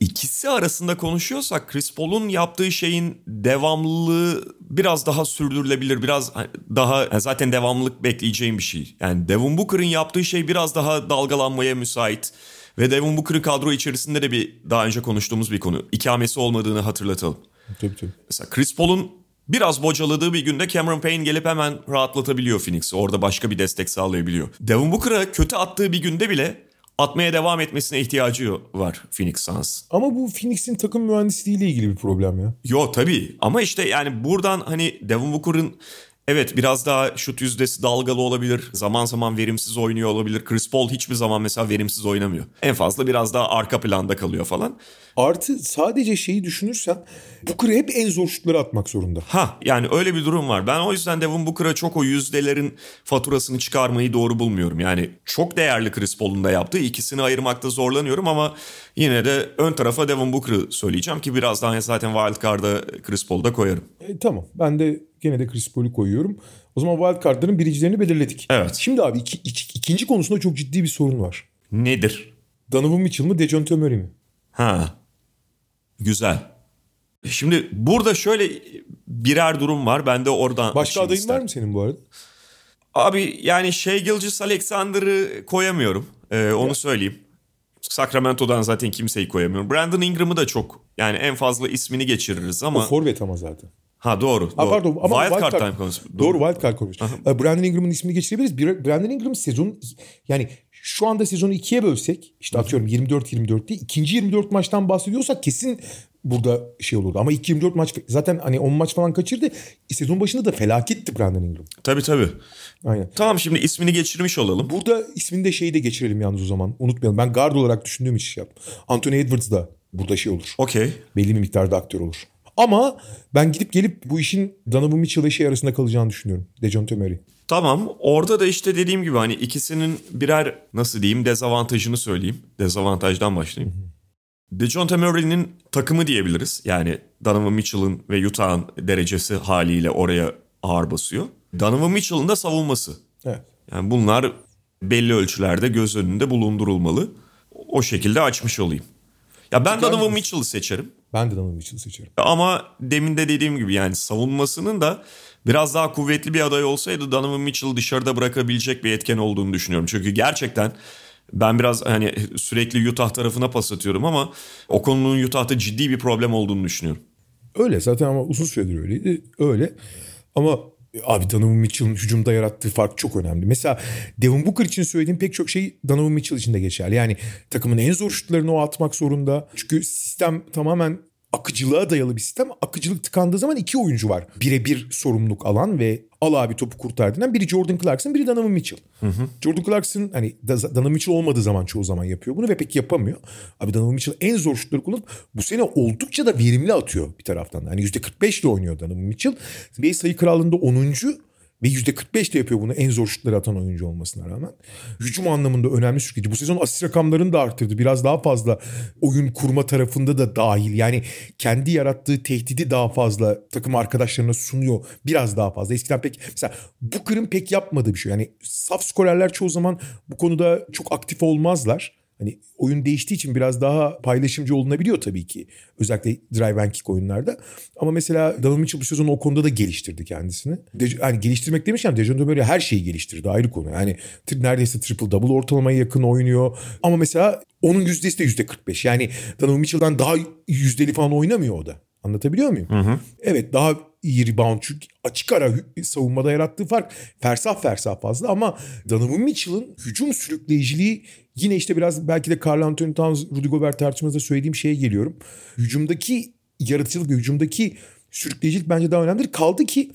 ikisi arasında konuşuyorsak Chris Paul'un yaptığı şeyin devamlılığı biraz daha sürdürülebilir. Biraz daha zaten devamlılık bekleyeceğim bir şey. Yani Devin Booker'ın yaptığı şey biraz daha dalgalanmaya müsait. Ve Devin Booker'ın kadro içerisinde de bir daha önce konuştuğumuz bir konu. İkamesi olmadığını hatırlatalım. Tabii tabii. Mesela Chris Paul'un biraz bocaladığı bir günde Cameron Payne gelip hemen rahatlatabiliyor Phoenix'i. Orada başka bir destek sağlayabiliyor. Devin Booker'a kötü attığı bir günde bile atmaya devam etmesine ihtiyacı var Phoenix Suns. Ama bu Phoenix'in takım mühendisliğiyle ilgili bir problem ya. Yo tabii ama işte yani buradan hani Devin Booker'ın Evet biraz daha şut yüzdesi dalgalı olabilir. Zaman zaman verimsiz oynuyor olabilir. Chris Paul hiçbir zaman mesela verimsiz oynamıyor. En fazla biraz daha arka planda kalıyor falan. Artı sadece şeyi düşünürsen Booker hep en zor şutları atmak zorunda. Ha yani öyle bir durum var. Ben o yüzden Devin Booker'a çok o yüzdelerin faturasını çıkarmayı doğru bulmuyorum. Yani çok değerli Chris Paul'un da yaptığı ikisini ayırmakta zorlanıyorum ama yine de ön tarafa Devin Booker'ı söyleyeceğim ki birazdan zaten wildcard'a Chris Paul'u da koyarım. E, tamam ben de gene de Chris Paul'u koyuyorum. O zaman wildcard'ların biricilerini belirledik. Evet. Şimdi abi iki, iki, ikinci konusunda çok ciddi bir sorun var. Nedir? Donovan Mitchell mı Dejounte Murray mi? Ha. Güzel. Şimdi burada şöyle birer durum var. Ben de oradan Başka adayın ister. var mı senin bu arada? Abi yani Shea Gilgis Alexander'ı koyamıyorum. Ee, onu ya. söyleyeyim. Sacramento'dan zaten kimseyi koyamıyorum. Brandon Ingram'ı da çok yani en fazla ismini geçiririz ama. O forvet ama zaten. Ha doğru. Ha, doğru. pardon ama wild, wild card, card time konusu. Doğru, doğru wild card konusu. Brandon Ingram'ın ismini geçirebiliriz. Brandon Ingram sezon yani şu anda sezonu ikiye bölsek işte atıyorum 24-24 diye ikinci 24 maçtan bahsediyorsak kesin burada şey olurdu. Ama ilk 24 maç zaten hani 10 maç falan kaçırdı. Sezon başında da felaketti Brandon Ingram. Tabii tabii. Aynen. Tamam şimdi ismini geçirmiş olalım. Burada ismini de şeyi de geçirelim yalnız o zaman. Unutmayalım. Ben guard olarak düşündüğüm için şey yaptım. Anthony Edwards da burada şey olur. Okey. Belli bir miktarda aktör olur. Ama ben gidip gelip bu işin Donovan Mitchell ile şey arasında kalacağını düşünüyorum. Dejounte Murray. Tamam. Orada da işte dediğim gibi hani ikisinin birer nasıl diyeyim dezavantajını söyleyeyim. Dezavantajdan başlayayım. Dejounte Murray'nin takımı diyebiliriz. Yani Donovan Mitchell'ın ve Utah'ın derecesi haliyle oraya ağır basıyor. Donovan Mitchell'ın da savunması. Evet. Yani bunlar belli ölçülerde göz önünde bulundurulmalı. O şekilde açmış olayım. Ya ben Donovan Mitchell'ı seçerim. Ben de Donovan Mitchell'ı seçerim. Ama demin de dediğim gibi yani savunmasının da biraz daha kuvvetli bir aday olsaydı Donovan Mitchell'ı dışarıda bırakabilecek bir etken olduğunu düşünüyorum. Çünkü gerçekten ben biraz hani sürekli Utah tarafına pas atıyorum ama o konunun Utah'ta ciddi bir problem olduğunu düşünüyorum. Öyle zaten ama uzun süredir öyleydi. Öyle. Ama Abi Donovan Mitchell'ın hücumda yarattığı fark çok önemli. Mesela Devin Booker için söylediğim pek çok şey Donovan Mitchell için de geçerli. Yani takımın en zor şutlarını o atmak zorunda. Çünkü sistem tamamen akıcılığa dayalı bir sistem. Akıcılık tıkandığı zaman iki oyuncu var. Birebir sorumluluk alan ve al abi topu kurtar denen. Biri Jordan Clarkson, biri Donovan Mitchell. Hı hı. Jordan Clarkson hani Donovan Mitchell olmadığı zaman çoğu zaman yapıyor bunu ve pek yapamıyor. Abi Donovan Mitchell en zor şutları kullanıp bu sene oldukça da verimli atıyor bir taraftan. Hani %45 ile oynuyor Donovan Mitchell. NBA sayı krallığında 10. Ve %45 de yapıyor bunu en zor şutları atan oyuncu olmasına rağmen. Hücum anlamında önemli sürükleyici. Bu sezon asist rakamlarını da arttırdı. Biraz daha fazla oyun kurma tarafında da dahil. Yani kendi yarattığı tehdidi daha fazla takım arkadaşlarına sunuyor. Biraz daha fazla. Eskiden pek mesela Booker'ın pek yapmadığı bir şey. Yani saf skorerler çoğu zaman bu konuda çok aktif olmazlar. Hani oyun değiştiği için biraz daha paylaşımcı olunabiliyor tabii ki. Özellikle drive and kick oyunlarda. Ama mesela Donovan Mitchell bu sezon o konuda da geliştirdi kendisini. De, hani geliştirmek demişken Dejounte Murray her şeyi geliştirdi ayrı konu. Yani neredeyse triple double ortalamaya yakın oynuyor. Ama mesela onun yüzdesi de yüzde 45. Yani Donovan Mitchell'dan daha yüzdeli falan oynamıyor o da. Anlatabiliyor muyum? Hı hı. Evet daha iyi rebound çünkü açık ara savunmada yarattığı fark fersah fersah fazla ama Donovan Mitchell'ın hücum sürükleyiciliği yine işte biraz belki de Carl Anthony Towns, Rudy Gobert tartışmasında söylediğim şeye geliyorum. Hücumdaki yaratıcılık ve hücumdaki sürükleyicilik bence daha önemlidir. Kaldı ki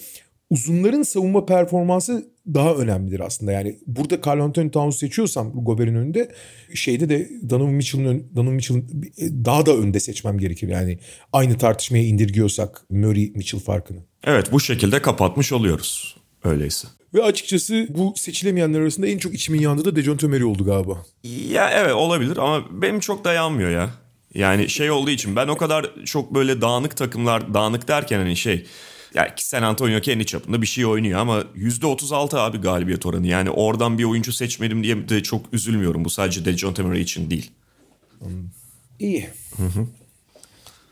uzunların savunma performansı daha önemlidir aslında. Yani burada Carl Anthony Towns seçiyorsam Gobert'in önünde şeyde de Donovan Mitchell'ın Donovan Mitchell'ın daha da önde seçmem gerekir. Yani aynı tartışmaya indirgiyorsak Murray Mitchell farkını. Evet bu şekilde kapatmış oluyoruz. Öyleyse. Ve açıkçası bu seçilemeyenler arasında en çok içimin yandığı da Dejon Tömeri oldu galiba. Ya evet olabilir ama benim çok dayanmıyor ya. Yani şey olduğu için ben o kadar çok böyle dağınık takımlar dağınık derken hani şey ya San Antonio kendi çapında bir şey oynuyor ama %36 abi galibiyet oranı. Yani oradan bir oyuncu seçmedim diye de çok üzülmüyorum. Bu sadece Dejon Temeray için değil. İyi.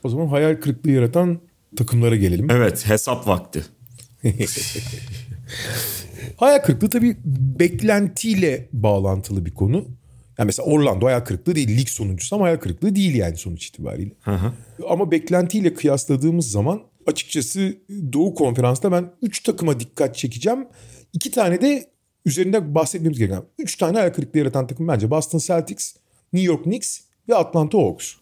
O zaman hayal kırıklığı yaratan takımlara gelelim. Evet hesap vakti. *laughs* Hayal kırıklığı tabii beklentiyle bağlantılı bir konu. Yani mesela Orlando hayal kırıklığı değil lig sonuncusu ama hayal kırıklığı değil yani sonuç itibariyle. Ama beklentiyle kıyasladığımız zaman açıkçası Doğu Konferans'ta ben 3 takıma dikkat çekeceğim. 2 tane de üzerinde bahsetmemiz gereken 3 tane hayal kırıklığı yaratan takım bence Boston Celtics, New York Knicks ve Atlanta Hawks.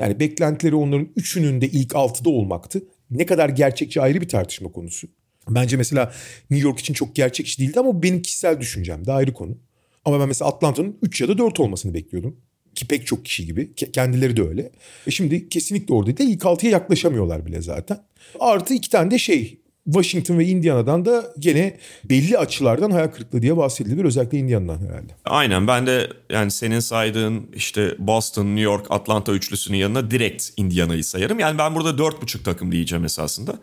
Yani beklentileri onların üçünün de ilk altıda olmaktı. Ne kadar gerçekçi ayrı bir tartışma konusu. Bence mesela New York için çok gerçekçi değildi ama bu benim kişisel düşüncem de ayrı konu. Ama ben mesela Atlanta'nın 3 ya da 4 olmasını bekliyordum. Ki pek çok kişi gibi. Kendileri de öyle. E şimdi kesinlikle orada değil. İlk 6'ya yaklaşamıyorlar bile zaten. Artı iki tane de şey Washington ve Indiana'dan da gene belli açılardan hayal kırıklığı diye bahsedilir. Özellikle Indiana'dan herhalde. Aynen ben de yani senin saydığın işte Boston, New York, Atlanta üçlüsünün yanına direkt Indiana'yı sayarım. Yani ben burada dört buçuk takım diyeceğim esasında.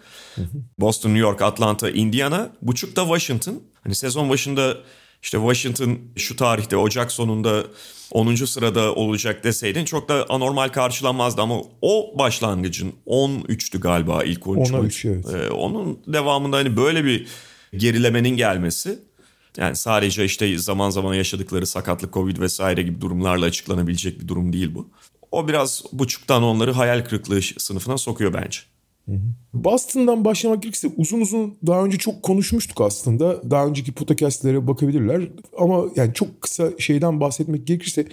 Boston, New York, Atlanta, Indiana. Buçuk da Washington. Hani sezon başında işte Washington şu tarihte Ocak sonunda 10. sırada olacak deseydin çok da anormal karşılanmazdı ama o başlangıcın 13'tü galiba ilk 13 10'a maç. üç, evet. Ee, onun devamında hani böyle bir gerilemenin gelmesi yani sadece işte zaman zaman yaşadıkları sakatlık, covid vesaire gibi durumlarla açıklanabilecek bir durum değil bu. O biraz buçuktan onları hayal kırıklığı sınıfına sokuyor bence. Boston'dan başlamak gerekirse uzun uzun daha önce çok konuşmuştuk aslında. Daha önceki podcastlere bakabilirler. Ama yani çok kısa şeyden bahsetmek gerekirse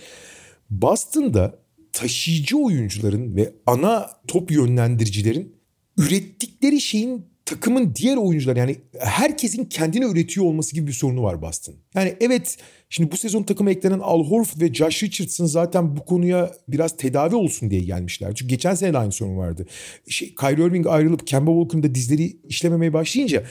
Boston'da taşıyıcı oyuncuların ve ana top yönlendiricilerin ürettikleri şeyin takımın diğer oyuncular yani herkesin kendine üretiyor olması gibi bir sorunu var Boston. Yani evet şimdi bu sezon takıma eklenen Al Horford ve Josh Richardson zaten bu konuya biraz tedavi olsun diye gelmişler. Çünkü geçen sene de aynı sorun vardı. Şey, Kyrie Irving ayrılıp Kemba Walker'ın da dizleri işlememeye başlayınca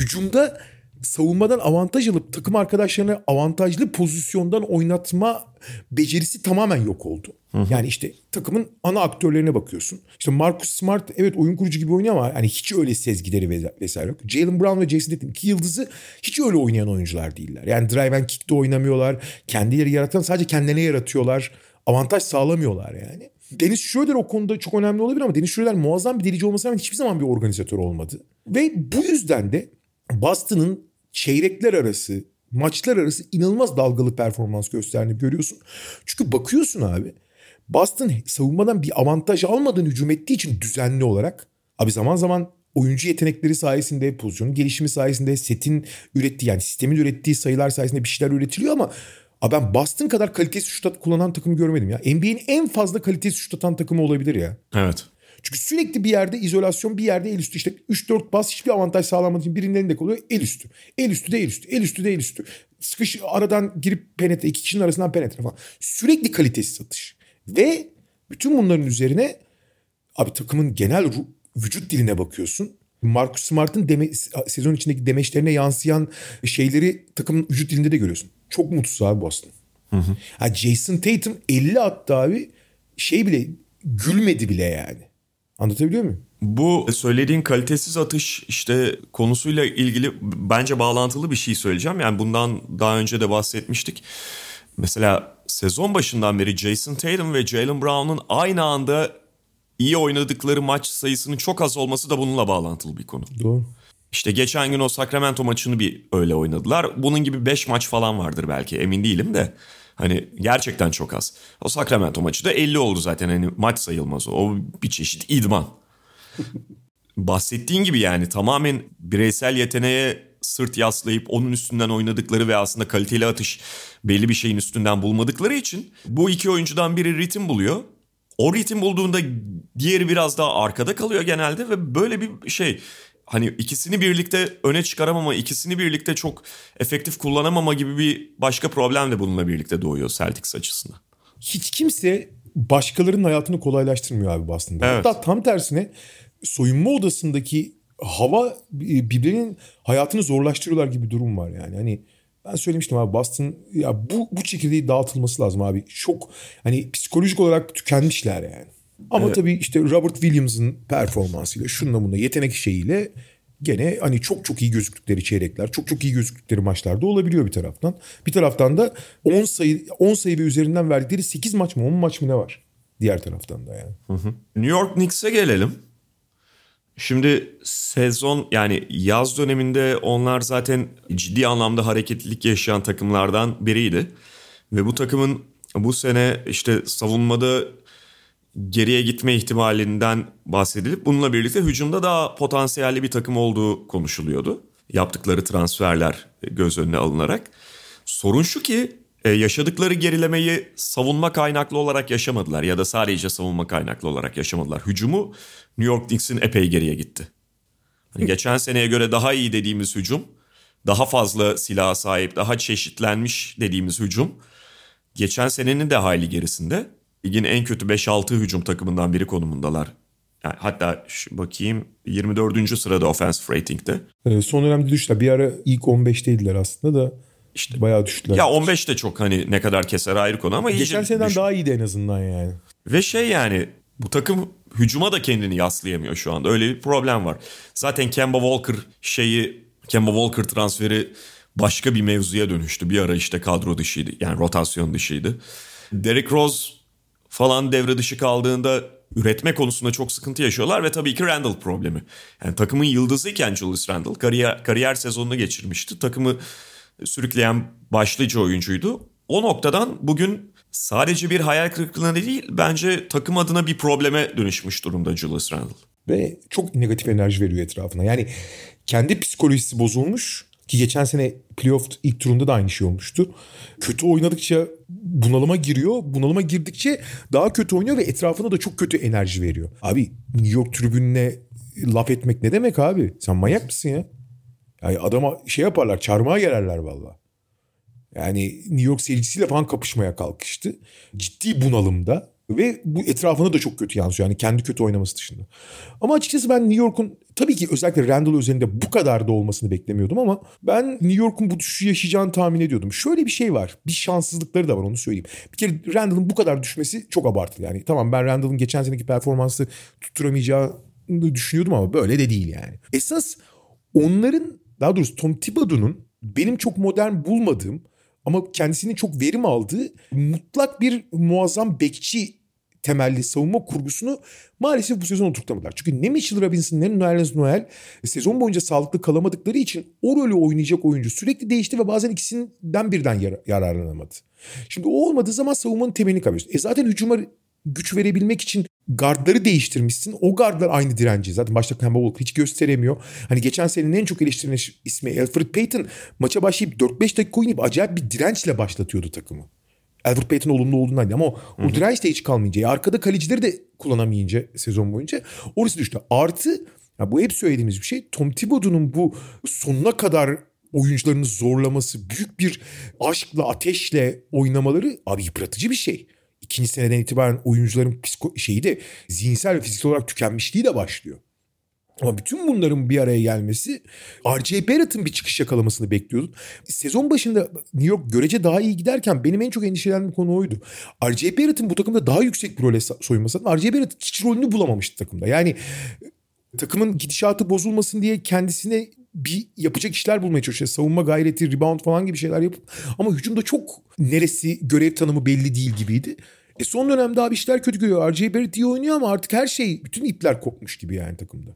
hücumda savunmadan avantaj alıp takım arkadaşlarına avantajlı pozisyondan oynatma becerisi tamamen yok oldu. Yani işte takımın ana aktörlerine bakıyorsun. İşte Marcus Smart evet oyun kurucu gibi oynuyor ama hani hiç öyle sezgileri ve- vesaire yok. Jalen Brown ve Jason Tatum iki yıldızı hiç öyle oynayan oyuncular değiller. Yani drive and kick'te oynamıyorlar. Kendileri yaratan sadece kendilerine yaratıyorlar. Avantaj sağlamıyorlar yani. Dennis Schroeder o konuda çok önemli olabilir ama Dennis Schroeder muazzam bir delici olmasına rağmen hiçbir zaman bir organizatör olmadı. Ve bu yüzden de Boston'ın çeyrekler arası, maçlar arası inanılmaz dalgalı performans gösterdiğini görüyorsun. Çünkü bakıyorsun abi Boston savunmadan bir avantaj almadan hücum ettiği için düzenli olarak abi zaman zaman oyuncu yetenekleri sayesinde, pozisyonun gelişimi sayesinde, setin ürettiği yani sistemin ürettiği sayılar sayesinde bir şeyler üretiliyor ama abi ben Boston kadar kalitesiz şut kullanan takımı görmedim ya. NBA'nin en fazla kalitesiz şut atan takımı olabilir ya. Evet. Çünkü sürekli bir yerde izolasyon bir yerde el üstü işte 3-4 bas hiçbir avantaj sağlamadığı için birinin elinde kalıyor el üstü. El üstü de el üstü. El üstü de el üstü. Sıkış aradan girip penetre iki kişinin arasından penetre falan. Sürekli kalitesiz atış. Ve bütün bunların üzerine abi takımın genel ru- vücut diline bakıyorsun. Marcus Smart'ın deme, sezon içindeki demeçlerine yansıyan şeyleri takımın vücut dilinde de görüyorsun. Çok mutsuz abi Boston. Ha, Jason Tatum 50 attı abi şey bile gülmedi bile yani. Anlatabiliyor muyum? Bu söylediğin kalitesiz atış işte konusuyla ilgili bence bağlantılı bir şey söyleyeceğim. Yani bundan daha önce de bahsetmiştik. Mesela sezon başından beri Jason Tatum ve Jalen Brown'un aynı anda iyi oynadıkları maç sayısının çok az olması da bununla bağlantılı bir konu. Doğru. İşte geçen gün o Sacramento maçını bir öyle oynadılar. Bunun gibi 5 maç falan vardır belki emin değilim de. Hani gerçekten çok az. O Sacramento maçı da 50 oldu zaten hani maç sayılmaz o. O bir çeşit idman. *laughs* Bahsettiğin gibi yani tamamen bireysel yeteneğe sırt yaslayıp onun üstünden oynadıkları ve aslında kaliteli atış belli bir şeyin üstünden bulmadıkları için bu iki oyuncudan biri ritim buluyor. O ritim bulduğunda diğeri biraz daha arkada kalıyor genelde ve böyle bir şey hani ikisini birlikte öne çıkaramama, ikisini birlikte çok efektif kullanamama gibi bir başka problem de bununla birlikte doğuyor Celtics açısından. Hiç kimse başkalarının hayatını kolaylaştırmıyor abi Boston'da. Evet. Hatta tam tersine soyunma odasındaki hava birbirinin hayatını zorlaştırıyorlar gibi bir durum var yani. Hani ben söylemiştim abi Boston ya bu bu çekirdeği dağıtılması lazım abi. Çok hani psikolojik olarak tükenmişler yani. Ama evet. tabii işte Robert Williams'ın performansıyla şununla bununla yetenek şeyiyle gene hani çok çok iyi gözüktükleri çeyrekler, çok çok iyi gözüktükleri maçlarda olabiliyor bir taraftan. Bir taraftan da 10 sayı 10 sayı ve üzerinden verdikleri 8 maç mı 10 maç mı ne var? Diğer taraftan da yani. Hı hı. New York Knicks'e gelelim. Şimdi sezon yani yaz döneminde onlar zaten ciddi anlamda hareketlilik yaşayan takımlardan biriydi. Ve bu takımın bu sene işte savunmada geriye gitme ihtimalinden bahsedilip bununla birlikte hücumda daha potansiyelli bir takım olduğu konuşuluyordu. Yaptıkları transferler göz önüne alınarak. Sorun şu ki e, yaşadıkları gerilemeyi savunma kaynaklı olarak yaşamadılar ya da sadece savunma kaynaklı olarak yaşamadılar. Hücumu New York Knicks'in epey geriye gitti. Hani geçen seneye göre daha iyi dediğimiz hücum, daha fazla silaha sahip, daha çeşitlenmiş dediğimiz hücum geçen senenin de hayli gerisinde. Ligin en kötü 5-6 hücum takımından biri konumundalar. Yani hatta şu bakayım 24. sırada offensive rating'de. Ee, son dönemde düştüler. Bir ara ilk 15'teydiler aslında da işte bayağı düştüler. Ya 15 de çok hani ne kadar keser ayrı konu ama geçen seneden daha iyiydi en azından yani. Ve şey yani bu takım hücuma da kendini yaslayamıyor şu anda. Öyle bir problem var. Zaten Kemba Walker şeyi Kemba Walker transferi başka bir mevzuya dönüştü. Bir ara işte kadro dışıydı. Yani rotasyon dışıydı. Derrick Rose falan devre dışı kaldığında üretme konusunda çok sıkıntı yaşıyorlar ve tabii ki Randall problemi. Yani takımın yıldızıyken Julius Randall kariyer, kariyer sezonunu geçirmişti. Takımı sürükleyen başlıca oyuncuydu. O noktadan bugün sadece bir hayal kırıklığına değil bence takım adına bir probleme dönüşmüş durumda Julius Randle. Ve çok negatif enerji veriyor etrafına. Yani kendi psikolojisi bozulmuş ki geçen sene playoff ilk turunda da aynı şey olmuştu. Kötü oynadıkça bunalıma giriyor. Bunalıma girdikçe daha kötü oynuyor ve etrafına da çok kötü enerji veriyor. Abi New York tribününe laf etmek ne demek abi? Sen manyak mısın ya? Yani adama şey yaparlar çarmıha gererler valla. Yani New York seyircisiyle falan kapışmaya kalkıştı. Ciddi bunalımda ve bu etrafına da çok kötü yansıyor. Yani kendi kötü oynaması dışında. Ama açıkçası ben New York'un tabii ki özellikle Randall üzerinde bu kadar da olmasını beklemiyordum ama ben New York'un bu düşüşü yaşayacağını tahmin ediyordum. Şöyle bir şey var. Bir şanssızlıkları da var onu söyleyeyim. Bir kere Randall'ın bu kadar düşmesi çok abartılı. Yani tamam ben Randall'ın geçen seneki performansı tutturamayacağını düşünüyordum ama böyle de değil yani. Esas onların daha doğrusu Tom Thibodeau'nun benim çok modern bulmadığım ama kendisinin çok verim aldığı mutlak bir muazzam bekçi temelli savunma kurgusunu maalesef bu sezon oturtamadılar. Çünkü ne Mitchell Robinson ne Nerlens Noel sezon boyunca sağlıklı kalamadıkları için o rolü oynayacak oyuncu sürekli değişti ve bazen ikisinden birden yar- yararlanamadı. Şimdi o olmadığı zaman savunmanın temelini kaybediyorsun. E zaten hücuma güç verebilmek için gardları değiştirmişsin. O gardlar aynı direnci. Zaten başta Kemba Walker hiç gösteremiyor. Hani geçen senenin en çok eleştirilen ismi Alfred Payton maça başlayıp 4-5 dakika oynayıp acayip bir dirençle başlatıyordu takımı. Alfred Payton olumlu olduğundan ama o, direnç de hiç kalmayınca. Arkada kalecileri de kullanamayınca sezon boyunca orası düştü. Artı ya bu hep söylediğimiz bir şey. Tom Thibodeau'nun bu sonuna kadar oyuncularını zorlaması, büyük bir aşkla, ateşle oynamaları abi yıpratıcı bir şey ikinci seneden itibaren oyuncuların psiko şeyi de zihinsel ve fiziksel olarak tükenmişliği de başlıyor. Ama bütün bunların bir araya gelmesi R.J. Barrett'ın bir çıkış yakalamasını bekliyordum. Sezon başında New York görece daha iyi giderken benim en çok endişelendiğim konu oydu. R.J. Barrett'ın bu takımda daha yüksek bir role soyunması. R.J. Barrett hiç rolünü bulamamıştı takımda. Yani takımın gidişatı bozulmasın diye kendisine bir yapacak işler bulmaya çalışıyor. Savunma gayreti, rebound falan gibi şeyler yapıp ama hücumda çok neresi görev tanımı belli değil gibiydi. E son dönemde abi işler kötü gidiyor. R.J. Barrett iyi oynuyor ama artık her şey, bütün ipler kopmuş gibi yani takımda.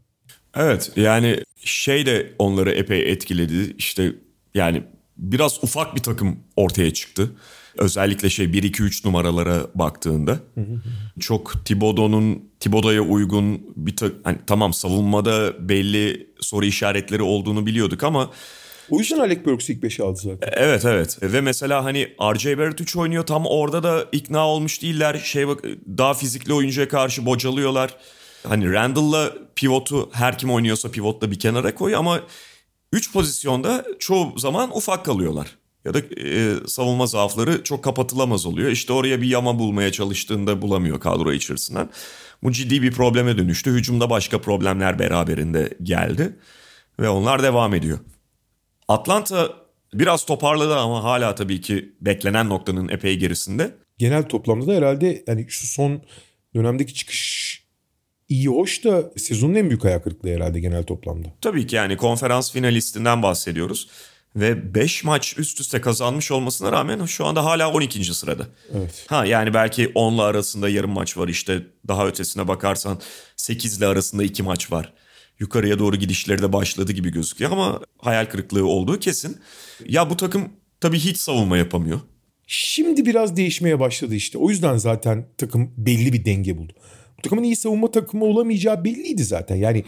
Evet yani şey de onları epey etkiledi. İşte yani biraz ufak bir takım ortaya çıktı. Özellikle şey 1-2-3 numaralara baktığında. çok Thibodeau'nun Thibodeau'ya uygun bir ta- hani tamam savunmada belli soru işaretleri olduğunu biliyorduk ama o yüzden Alec Burks ilk 5'e aldı zaten. Evet evet ve mesela hani RJ Barrett 3 oynuyor tam orada da ikna olmuş değiller. Şey bak daha fizikli oyuncuya karşı bocalıyorlar. Hani Randall'la pivotu her kim oynuyorsa pivotla bir kenara koy ama 3 pozisyonda çoğu zaman ufak kalıyorlar. ya da e, savunma zaafları çok kapatılamaz oluyor. İşte oraya bir yama bulmaya çalıştığında bulamıyor kadro içerisinden. Bu ciddi bir probleme dönüştü. Hücumda başka problemler beraberinde geldi ve onlar devam ediyor. Atlanta biraz toparladı ama hala tabii ki beklenen noktanın epey gerisinde. Genel toplamda da herhalde yani şu son dönemdeki çıkış iyi hoş da sezonun en büyük ayak kırıklığı herhalde genel toplamda. Tabii ki yani konferans finalistinden bahsediyoruz. Ve 5 maç üst üste kazanmış olmasına rağmen şu anda hala 12. sırada. Evet. Ha yani belki 10'la arasında yarım maç var işte daha ötesine bakarsan 8'le arasında 2 maç var. Yukarıya doğru gidişleri de başladı gibi gözüküyor ama hayal kırıklığı olduğu kesin. Ya bu takım tabii hiç savunma yapamıyor. Şimdi biraz değişmeye başladı işte. O yüzden zaten takım belli bir denge buldu. Takımın iyi savunma takımı olamayacağı belliydi zaten. Yani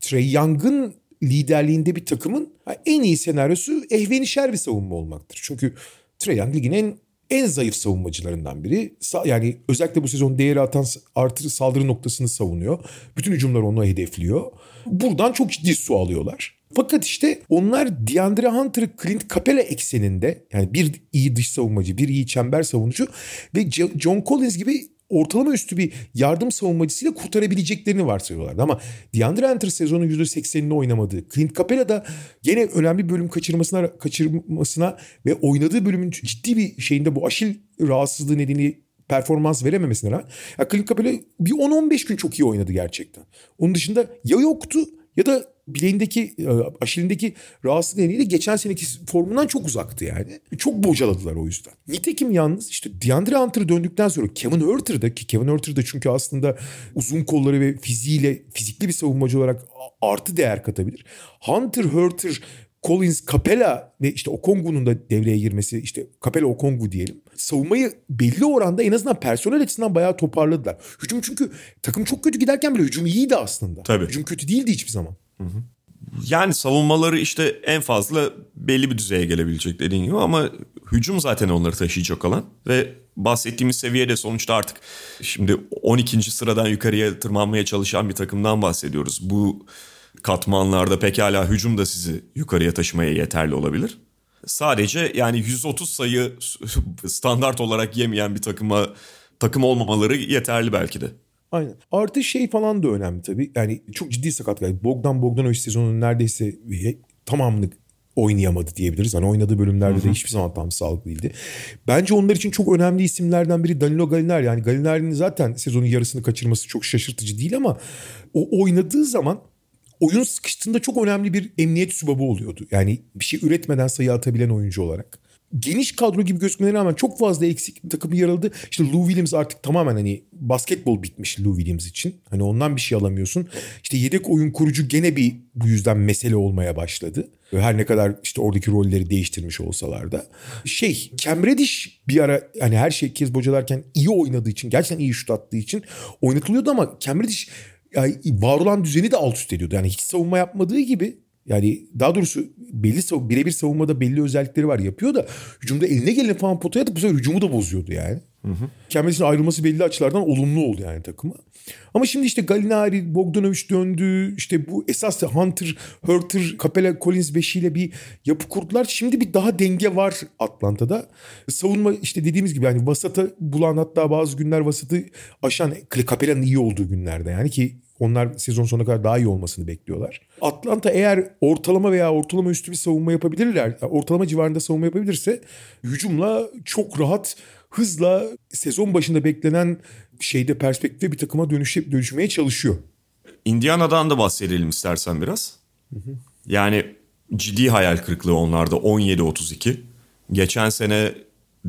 Trey Young'ın liderliğinde bir takımın en iyi senaryosu ehvenişer bir savunma olmaktır. Çünkü Trey Young ligin en en zayıf savunmacılarından biri. Yani özellikle bu sezon değeri atan artı saldırı noktasını savunuyor. Bütün hücumlar onu hedefliyor. Buradan çok ciddi su alıyorlar. Fakat işte onlar DeAndre Hunter, Clint Capela ekseninde yani bir iyi dış savunmacı, bir iyi çember savunucu ve John Collins gibi ortalama üstü bir yardım savunmacısıyla kurtarabileceklerini varsayıyorlardı. Ama DeAndre Hunter sezonun %80'ini oynamadı. Clint Capela da gene önemli bölüm kaçırmasına kaçırmasına ve oynadığı bölümün ciddi bir şeyinde bu aşil rahatsızlığı nedeni performans verememesine rağmen ya Clint Capela bir 10-15 gün çok iyi oynadı gerçekten. Onun dışında ya yoktu ya da bileğindeki e, aşilindeki rahatsızlık nedeniyle geçen seneki formundan çok uzaktı yani. Çok bocaladılar o yüzden. Nitekim yalnız işte DeAndre Hunter döndükten sonra Kevin Huerter'da ki Kevin Huerter çünkü aslında uzun kolları ve fiziğiyle fizikli bir savunmacı olarak artı değer katabilir. Hunter, Huerter, Collins, Capella ve işte Okongu'nun da devreye girmesi işte Capella Okongu diyelim. Savunmayı belli oranda en azından personel açısından bayağı toparladılar. Hücum çünkü takım çok kötü giderken bile hücum iyiydi aslında. Tabii. Hücum kötü değildi hiçbir zaman. Hı hı. Yani savunmaları işte en fazla belli bir düzeye gelebilecek dediğin gibi ama hücum zaten onları taşıyacak olan ve bahsettiğimiz seviyede sonuçta artık şimdi 12. sıradan yukarıya tırmanmaya çalışan bir takımdan bahsediyoruz. Bu katmanlarda pekala hücum da sizi yukarıya taşımaya yeterli olabilir. Sadece yani 130 sayı *laughs* standart olarak yemeyen bir takıma takım olmamaları yeterli belki de. Aynen. Artı şey falan da önemli tabii. Yani çok ciddi sakat geldi. Bogdan Bogdanovic sezonun neredeyse tamamını oynayamadı diyebiliriz. Hani oynadığı bölümlerde de hiçbir zaman tam sağlıklı değildi. Bence onlar için çok önemli isimlerden biri Danilo Gallinari. Yani Gallinari'nin zaten sezonun yarısını kaçırması çok şaşırtıcı değil ama o oynadığı zaman oyun sıkıştığında çok önemli bir emniyet sübabı oluyordu. Yani bir şey üretmeden sayı atabilen oyuncu olarak geniş kadro gibi gözükmelerine rağmen çok fazla eksik takım yarıldı. İşte Lou Williams artık tamamen hani basketbol bitmiş Lou Williams için. Hani ondan bir şey alamıyorsun. İşte yedek oyun kurucu gene bir bu yüzden mesele olmaya başladı. Her ne kadar işte oradaki rolleri değiştirmiş olsalar da. Şey Cam Reddish bir ara hani her şey kez bocalarken iyi oynadığı için gerçekten iyi şut attığı için oynatılıyordu ama Cam Reddish yani var olan düzeni de alt üst ediyordu. Yani hiç savunma yapmadığı gibi yani daha doğrusu belli sav- birebir savunmada belli özellikleri var yapıyor da hücumda eline geleni falan potaya atıp bu sefer hücumu da bozuyordu yani. Kendisinin ayrılması belli açılardan olumlu oldu yani takıma. Ama şimdi işte Galinari, Bogdanovic döndü. İşte bu esas Hunter, Hurter, Capella, Collins beşiyle bir yapı kurdular. Şimdi bir daha denge var Atlanta'da. Savunma işte dediğimiz gibi yani vasata bulan hatta bazı günler vasatı aşan Capella'nın iyi olduğu günlerde yani ki onlar sezon sonuna kadar daha iyi olmasını bekliyorlar. Atlanta eğer ortalama veya ortalama üstü bir savunma yapabilirler, ortalama civarında savunma yapabilirse hücumla çok rahat hızla sezon başında beklenen şeyde perspektifte bir takıma dönüşe, dönüşmeye çalışıyor. Indiana'dan da bahsedelim istersen biraz. Hı hı. Yani ciddi hayal kırıklığı onlarda 17-32. Geçen sene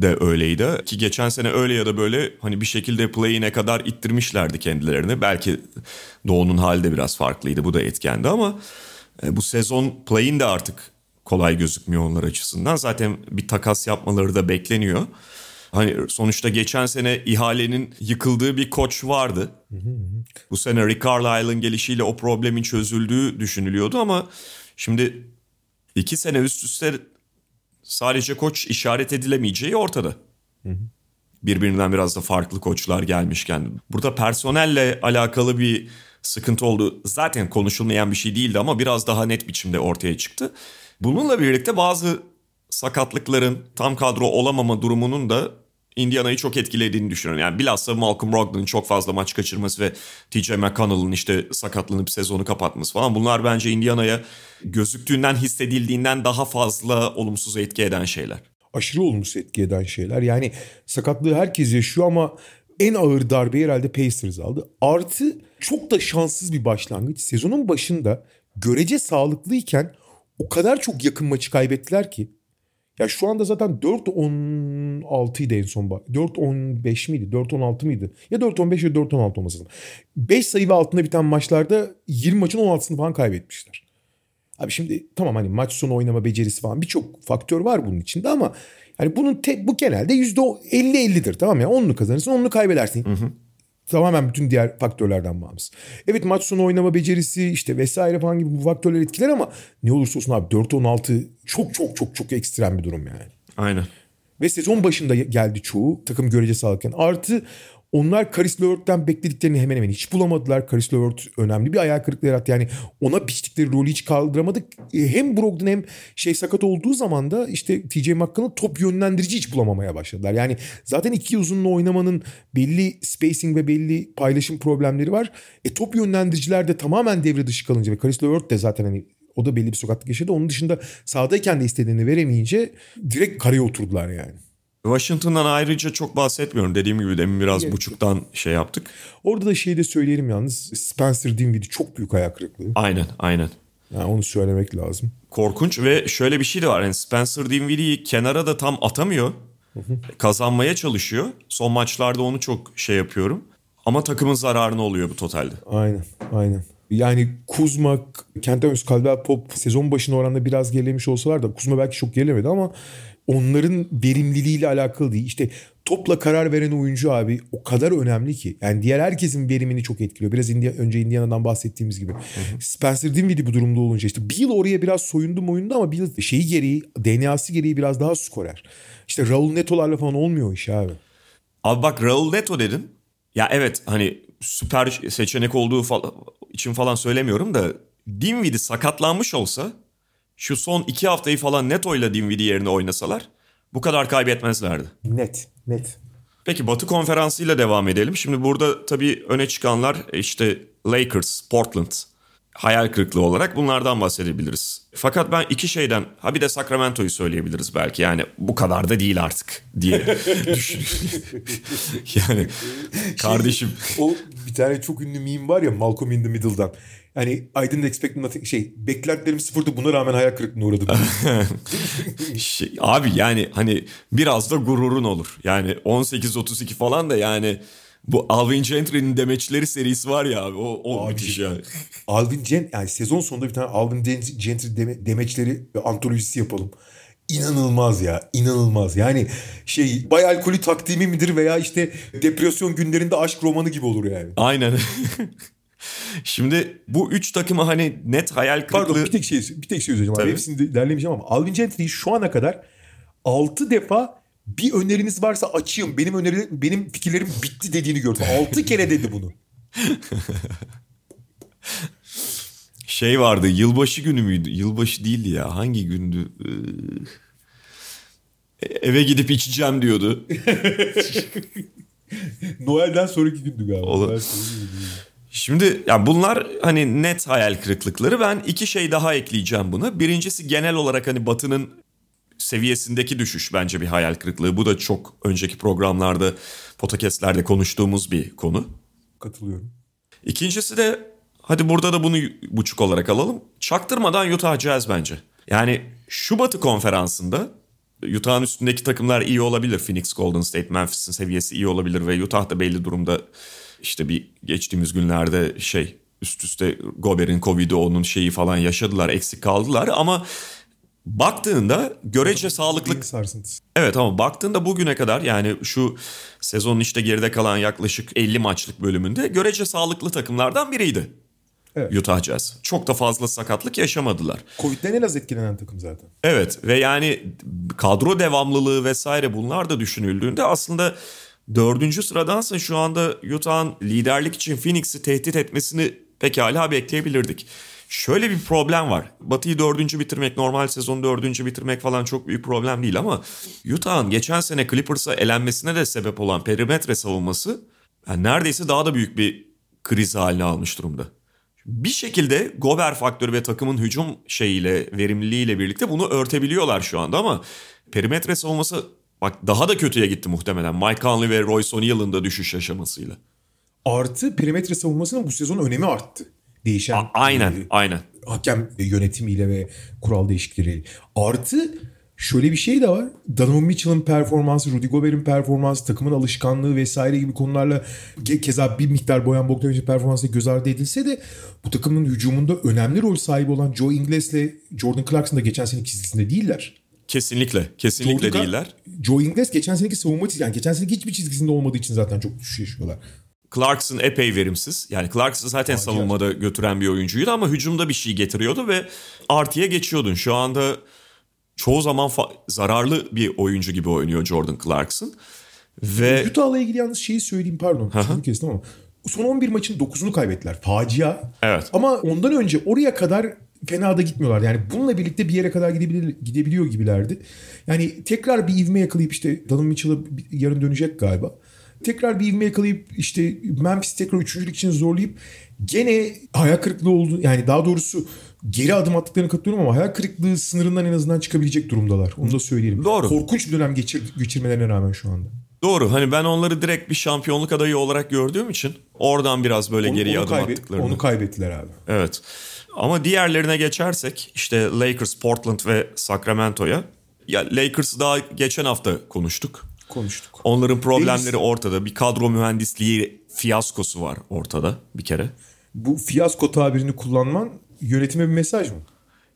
de öyleydi. Ki geçen sene öyle ya da böyle hani bir şekilde play'ine kadar ittirmişlerdi kendilerini. Belki Doğu'nun hali de biraz farklıydı. Bu da etkendi ama e, bu sezon play'in de artık kolay gözükmüyor onlar açısından. Zaten bir takas yapmaları da bekleniyor. Hani sonuçta geçen sene ihalenin yıkıldığı bir koç vardı. Bu sene Rick Carlisle'ın gelişiyle o problemin çözüldüğü düşünülüyordu ama şimdi iki sene üst üste sadece koç işaret edilemeyeceği ortada. Birbirinden biraz da farklı koçlar gelmişken. Burada personelle alakalı bir sıkıntı oldu. Zaten konuşulmayan bir şey değildi ama biraz daha net biçimde ortaya çıktı. Bununla birlikte bazı sakatlıkların tam kadro olamama durumunun da Indiana'yı çok etkilediğini düşünüyorum. Yani bilhassa Malcolm Brogdon'un çok fazla maç kaçırması ve TJ McConnell'ın işte sakatlanıp sezonu kapatması falan. Bunlar bence Indiana'ya gözüktüğünden hissedildiğinden daha fazla olumsuz etki eden şeyler. Aşırı olumsuz etki eden şeyler. Yani sakatlığı herkes yaşıyor ama en ağır darbe herhalde Pacers aldı. Artı çok da şanssız bir başlangıç. Sezonun başında görece sağlıklıyken o kadar çok yakın maçı kaybettiler ki. Ya şu anda zaten 4-16 idi en son bak. 4-15 miydi? 4-16 mıydı? Ya 4-15 ya 4-16 olması lazım. 5 sayı ve altında biten maçlarda 20 maçın 16'sını falan kaybetmişler. Abi şimdi tamam hani maç sonu oynama becerisi falan birçok faktör var bunun içinde ama hani bunun te, bu genelde %50-50'dir tamam ya. Onunu kazanırsın onunu kaybedersin. Hı hı. Tamamen bütün diğer faktörlerden bağımsız. Evet maç sonu oynama becerisi işte vesaire falan gibi bu faktörler etkiler ama ne olursa olsun abi 4-16 çok çok çok çok ekstrem bir durum yani. Aynen. Ve sezon başında geldi çoğu takım görece sağlıkken. Artı onlar Karis Levert'ten beklediklerini hemen hemen hiç bulamadılar. Karis Levert önemli bir ayağı kırıklığı yarattı. Yani ona biçtikleri rolü hiç kaldıramadık. E, hem Brogdon hem şey sakat olduğu zaman da işte TJ McConnell top yönlendirici hiç bulamamaya başladılar. Yani zaten iki uzunlu oynamanın belli spacing ve belli paylaşım problemleri var. E top yönlendiriciler de tamamen devre dışı kalınca ve Karis Levert de zaten hani o da belli bir sokaklık yaşadı. Onun dışında sahadayken de istediğini veremeyince direkt kareye oturdular yani. Washington'dan ayrıca çok bahsetmiyorum. Dediğim gibi demin biraz evet. buçuktan şey yaptık. Orada da şeyi de söyleyelim yalnız. Spencer Dinwiddie çok büyük ayak kırıklığı. Aynen aynen. Yani onu söylemek lazım. Korkunç ve şöyle bir şey de var. Yani Spencer Dinwiddie'yi kenara da tam atamıyor. Kazanmaya çalışıyor. Son maçlarda onu çok şey yapıyorum. Ama takımın zararına oluyor bu totalde. Aynen aynen. Yani Kuzma, Kentavius Caldwell Pop sezon başına oranla biraz gerilemiş olsalar da Kuzma belki çok gerilemedi ama onların verimliliğiyle alakalı değil. İşte topla karar veren oyuncu abi o kadar önemli ki. Yani diğer herkesin verimini çok etkiliyor. Biraz India, önce Indiana'dan bahsettiğimiz gibi. Spencer Dinwiddie bu durumda olunca işte Bill oraya biraz soyundu oyunda ama Bill şeyi gereği DNA'sı gereği biraz daha skorer. İşte Raul Neto'larla falan olmuyor iş abi. Abi bak Raul Neto dedin. Ya evet hani süper seçenek olduğu falan, için falan söylemiyorum da Dinwiddie sakatlanmış olsa şu son iki haftayı falan Neto'yla Dinwiddie yerine oynasalar bu kadar kaybetmezlerdi. Net, net. Peki Batı konferansıyla devam edelim. Şimdi burada tabii öne çıkanlar işte Lakers, Portland hayal kırıklığı olarak bunlardan bahsedebiliriz. Fakat ben iki şeyden ha bir de Sacramento'yu söyleyebiliriz belki yani bu kadar da değil artık diye *laughs* düşünüyorum. yani kardeşim. o bir tane çok ünlü meme var ya Malcolm in the Middle'dan. Hani I didn't expect nothing şey beklentilerim sıfırdı buna rağmen hayal kırıklığına uğradım. *laughs* şey, abi yani hani biraz da gururun olur. Yani 18-32 falan da yani bu Alvin Gentry'nin demeçleri serisi var ya abi o, o abi, müthiş yani. Alvin Gent yani sezon sonunda bir tane Alvin Gentry deme, demeçleri ve antolojisi yapalım. İnanılmaz ya inanılmaz yani şey bay alkolü takdimi midir veya işte depresyon günlerinde aşk romanı gibi olur yani. Aynen. *laughs* Şimdi bu üç takımı hani net hayal kırıklığı... Pardon bir tek şey, bir tek şey söyleyeceğim abi. Hepsini de ama Alvin Gentry'yi şu ana kadar 6 defa bir öneriniz varsa açayım. Benim öneri benim fikirlerim bitti dediğini gördüm. *laughs* 6 kere dedi bunu. şey vardı yılbaşı günü müydü? Yılbaşı değildi ya. Hangi gündü? Ee, eve gidip içeceğim diyordu. *laughs* Noel'den sonraki gündü galiba. Olur. Şimdi ya bunlar hani net hayal kırıklıkları. Ben iki şey daha ekleyeceğim buna. Birincisi genel olarak hani Batı'nın seviyesindeki düşüş bence bir hayal kırıklığı. Bu da çok önceki programlarda, podcastlerde konuştuğumuz bir konu. Katılıyorum. İkincisi de hadi burada da bunu buçuk olarak alalım. Çaktırmadan Utah Jazz bence. Yani şu Batı konferansında Utah'ın üstündeki takımlar iyi olabilir. Phoenix, Golden State, Memphis'in seviyesi iyi olabilir ve Utah da belli durumda işte bir geçtiğimiz günlerde şey üst üste Gober'in Covid'i onun şeyi falan yaşadılar eksik kaldılar ama baktığında görece sağlıklı Evet ama baktığında bugüne kadar yani şu sezonun işte geride kalan yaklaşık 50 maçlık bölümünde görece sağlıklı takımlardan biriydi. Evet. Utah Jazz. Çok da fazla sakatlık yaşamadılar. Covid'den en az etkilenen takım zaten. Evet ve yani kadro devamlılığı vesaire bunlar da düşünüldüğünde aslında Dördüncü sıradansa şu anda Utah'ın liderlik için Phoenix'i tehdit etmesini pekala bekleyebilirdik. şöyle bir problem var. Batı'yı dördüncü bitirmek, normal sezonu dördüncü bitirmek falan çok büyük problem değil ama Utah'ın geçen sene Clippers'a elenmesine de sebep olan perimetre savunması yani neredeyse daha da büyük bir kriz haline almış durumda. Bir şekilde Gober faktörü ve takımın hücum şeyiyle, verimliliğiyle birlikte bunu örtebiliyorlar şu anda ama perimetre savunması bak daha da kötüye gitti muhtemelen. Mike Conley ve Royce O'Neal'ın da düşüş aşamasıyla. Artı perimetre savunmasının bu sezon önemi arttı. Değişen A- aynen, e, aynen. hakem yönetimiyle ve kural değişiklikleriyle. Artı şöyle bir şey de var. Donovan Mitchell'ın performansı, Rudy Gobert'in performansı, takımın alışkanlığı vesaire gibi konularla ke- keza bir miktar Boyan Bogdanovic'in performansı göz ardı edilse de bu takımın hücumunda önemli rol sahibi olan Joe Ingles'le Jordan Clarkson da geçen seneki çizgisinde değiller. Kesinlikle, kesinlikle Jordan- değiller. Joe Ingles geçen seneki savunma çizgisi, yani geçen seneki hiçbir çizgisinde olmadığı için zaten çok düşüş yaşıyorlar. Clarkson epey verimsiz. Yani Clarkson zaten Acayip. savunmada götüren bir oyuncuydu ama hücumda bir şey getiriyordu ve artıya geçiyordun. Şu anda çoğu zaman fa- zararlı bir oyuncu gibi oynuyor Jordan Clarkson. Ve Utah'la ilgili yalnız şeyi söyleyeyim pardon. Sözünü kestim ama. Son 11 maçın 9'unu kaybettiler. Facia. Evet. Ama ondan önce oraya kadar fena da gitmiyorlar. Yani bununla birlikte bir yere kadar gidebilir, gidebiliyor gibilerdi. Yani tekrar bir ivme yakalayıp işte Donovan Mitchell'a yarın dönecek galiba. Tekrar bir ivme yakalayıp işte Memphis tekrar üçüncülük için zorlayıp gene hayal kırıklığı oldu. Yani daha doğrusu geri adım attıklarını katılıyorum ama hayal kırıklığı sınırından en azından çıkabilecek durumdalar. Onu da söyleyelim. Doğru. Korkunç bir dönem geçir, geçirmelerine rağmen şu anda. Doğru hani ben onları direkt bir şampiyonluk adayı olarak gördüğüm için oradan biraz böyle Onu, geriye onu, adım kaybet- attıklarını. onu kaybettiler abi. Evet. Ama diğerlerine geçersek işte Lakers, Portland ve Sacramento'ya. Ya Lakers'ı daha geçen hafta konuştuk. Konuştuk. Onların problemleri Davis- ortada. Bir kadro mühendisliği fiyaskosu var ortada bir kere. Bu fiyasko tabirini kullanman yönetime bir mesaj mı?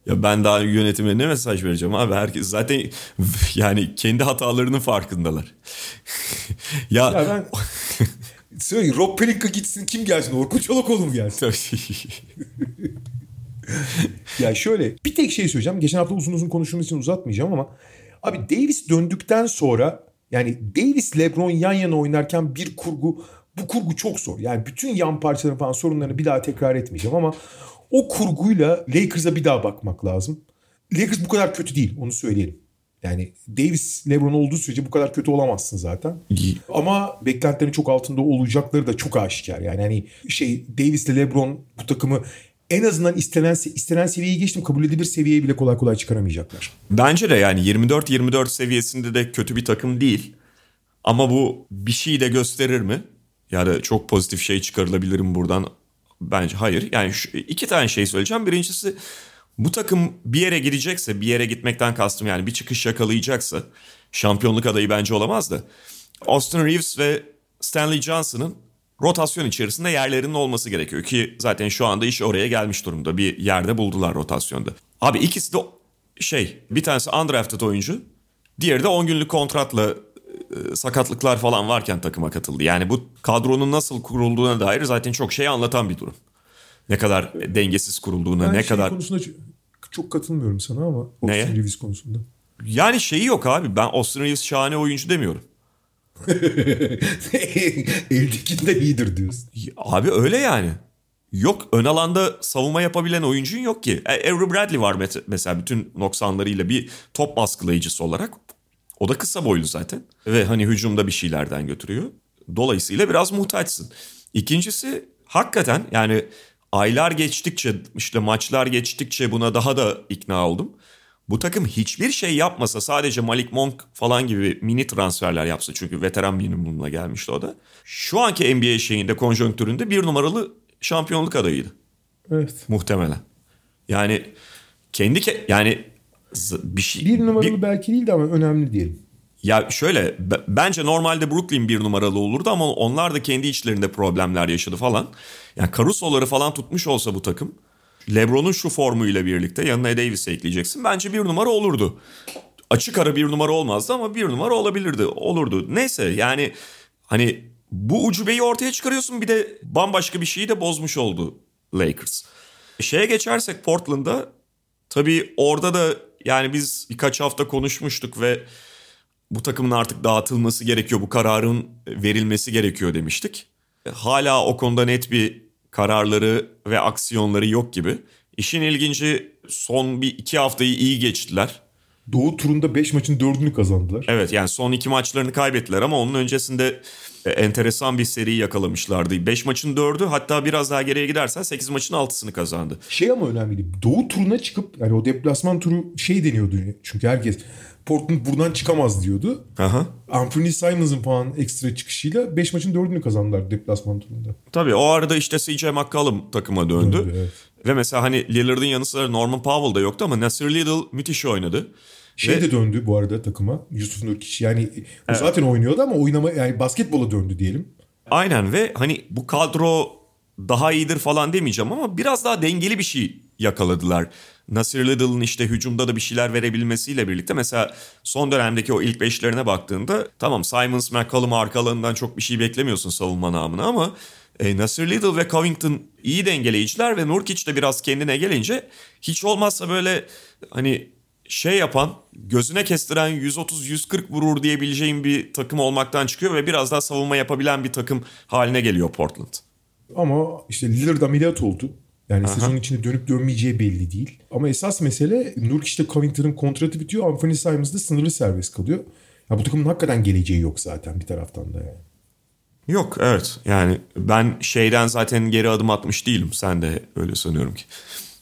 Ya ben daha yönetime ne mesaj vereceğim abi? Herkes zaten *laughs* yani kendi hatalarının farkındalar. *laughs* ya, Ya ben *laughs* söyle Rob Pelinka gitsin kim gelsin? Orkun Çolakoğlu mu gelsin? Ya şöyle bir tek şey söyleyeceğim. Geçen hafta uzun uzun konuştuğumuz için uzatmayacağım ama abi Davis döndükten sonra yani Davis LeBron yan yana oynarken bir kurgu bu kurgu çok zor. Yani bütün yan parçaların falan sorunlarını bir daha tekrar etmeyeceğim ama o kurguyla Lakers'a bir daha bakmak lazım. Lakers bu kadar kötü değil onu söyleyelim. Yani Davis LeBron olduğu sürece bu kadar kötü olamazsın zaten. Ama beklentilerin çok altında olacakları da çok aşikar. Yani hani şey Davis ile LeBron bu takımı en azından istenen istenen seviyeyi geçtim kabul edilir seviyeye bile kolay kolay çıkaramayacaklar. Bence de yani 24-24 seviyesinde de kötü bir takım değil. Ama bu bir şey de gösterir mi? Ya da çok pozitif şey çıkarılabilir mi buradan? Bence hayır. Yani şu, iki tane şey söyleyeceğim. Birincisi bu takım bir yere gidecekse, bir yere gitmekten kastım yani bir çıkış yakalayacaksa şampiyonluk adayı bence olamaz da. Austin Reeves ve Stanley Johnson'ın rotasyon içerisinde yerlerinin olması gerekiyor ki zaten şu anda iş oraya gelmiş durumda. Bir yerde buldular rotasyonda. Abi ikisi de şey bir tanesi undrafted oyuncu diğeri de 10 günlük kontratla sakatlıklar falan varken takıma katıldı. Yani bu kadronun nasıl kurulduğuna dair zaten çok şey anlatan bir durum. Ne kadar dengesiz kurulduğuna, Ben ne şey kadar konusunda çok katılmıyorum sana ama Neye? Austin Reeves konusunda. yani şeyi yok abi. Ben Austin Reeves şahane oyuncu demiyorum. *laughs* Eldekinden iyidir diyorsun. Abi öyle yani. Yok ön alanda savunma yapabilen oyuncun yok ki. E, Avery Bradley var mesela bütün noksanlarıyla bir top baskılayıcısı olarak. O da kısa boylu zaten. Ve hani hücumda bir şeylerden götürüyor. Dolayısıyla biraz muhtaçsın. İkincisi hakikaten yani aylar geçtikçe işte maçlar geçtikçe buna daha da ikna oldum. Bu takım hiçbir şey yapmasa sadece Malik Monk falan gibi mini transferler yapsa çünkü veteran minimumla gelmişti o da. Şu anki NBA şeyinde konjonktüründe bir numaralı şampiyonluk adayıydı Evet. muhtemelen. Yani kendi ke- yani bir şey Bir numaralı bir- belki değildi ama önemli diyelim. ya şöyle bence normalde Brooklyn bir numaralı olurdu ama onlar da kendi içlerinde problemler yaşadı falan. Yani Caruso'ları falan tutmuş olsa bu takım LeBron'un şu formuyla birlikte yanına Davis'i ekleyeceksin. Bence bir numara olurdu. Açık ara bir numara olmazdı ama bir numara olabilirdi. Olurdu. Neyse yani hani bu ucubeyi ortaya çıkarıyorsun bir de bambaşka bir şeyi de bozmuş oldu Lakers. Şeye geçersek Portland'da tabii orada da yani biz birkaç hafta konuşmuştuk ve bu takımın artık dağıtılması gerekiyor, bu kararın verilmesi gerekiyor demiştik. Hala o konuda net bir kararları ve aksiyonları yok gibi. İşin ilginci son bir iki haftayı iyi geçtiler. Doğu turunda 5 maçın 4'ünü kazandılar. Evet yani son iki maçlarını kaybettiler ama onun öncesinde e, enteresan bir seri yakalamışlardı. 5 maçın 4'ü hatta biraz daha geriye gidersen 8 maçın 6'sını kazandı. Şey ama önemli. Doğu turuna çıkıp yani o deplasman turu şey deniyordu çünkü herkes Portland buradan çıkamaz diyordu. Aha. Anthony Simons'ın falan ekstra çıkışıyla 5 maçın 4'ünü kazandılar deplasman turunda. Tabii o arada işte CJ McCollum takıma döndü. Döndü, evet. Ve mesela hani Lillard'ın yanı sıra Norman Powell da yoktu ama Nasir Little müthiş oynadı. Şey Ve- de döndü bu arada takıma. Yusuf Nurkic yani o zaten oynuyordu ama oynama yani basketbola döndü diyelim. Aynen ve hani bu kadro daha iyidir falan demeyeceğim ama biraz daha dengeli bir şey yakaladılar. Nasir Little'ın işte hücumda da bir şeyler verebilmesiyle birlikte mesela son dönemdeki o ilk beşlerine baktığında tamam Simons, McCollum arkalarından çok bir şey beklemiyorsun savunma namına ama e, Nasir Little ve Covington iyi dengeleyiciler ve Nurkic de biraz kendine gelince hiç olmazsa böyle hani şey yapan gözüne kestiren 130-140 vurur diyebileceğim bir takım olmaktan çıkıyor ve biraz daha savunma yapabilen bir takım haline geliyor Portland. Ama işte Lillard ameliyat oldu. Yani sezon içinde dönüp dönmeyeceği belli değil. Ama esas mesele Nurkic'te Covington'ın kontratı bitiyor. Anthony Simons da sınırlı serbest kalıyor. Ya bu takımın hakikaten geleceği yok zaten bir taraftan da yani. Yok evet yani ben şeyden zaten geri adım atmış değilim. Sen de öyle sanıyorum ki.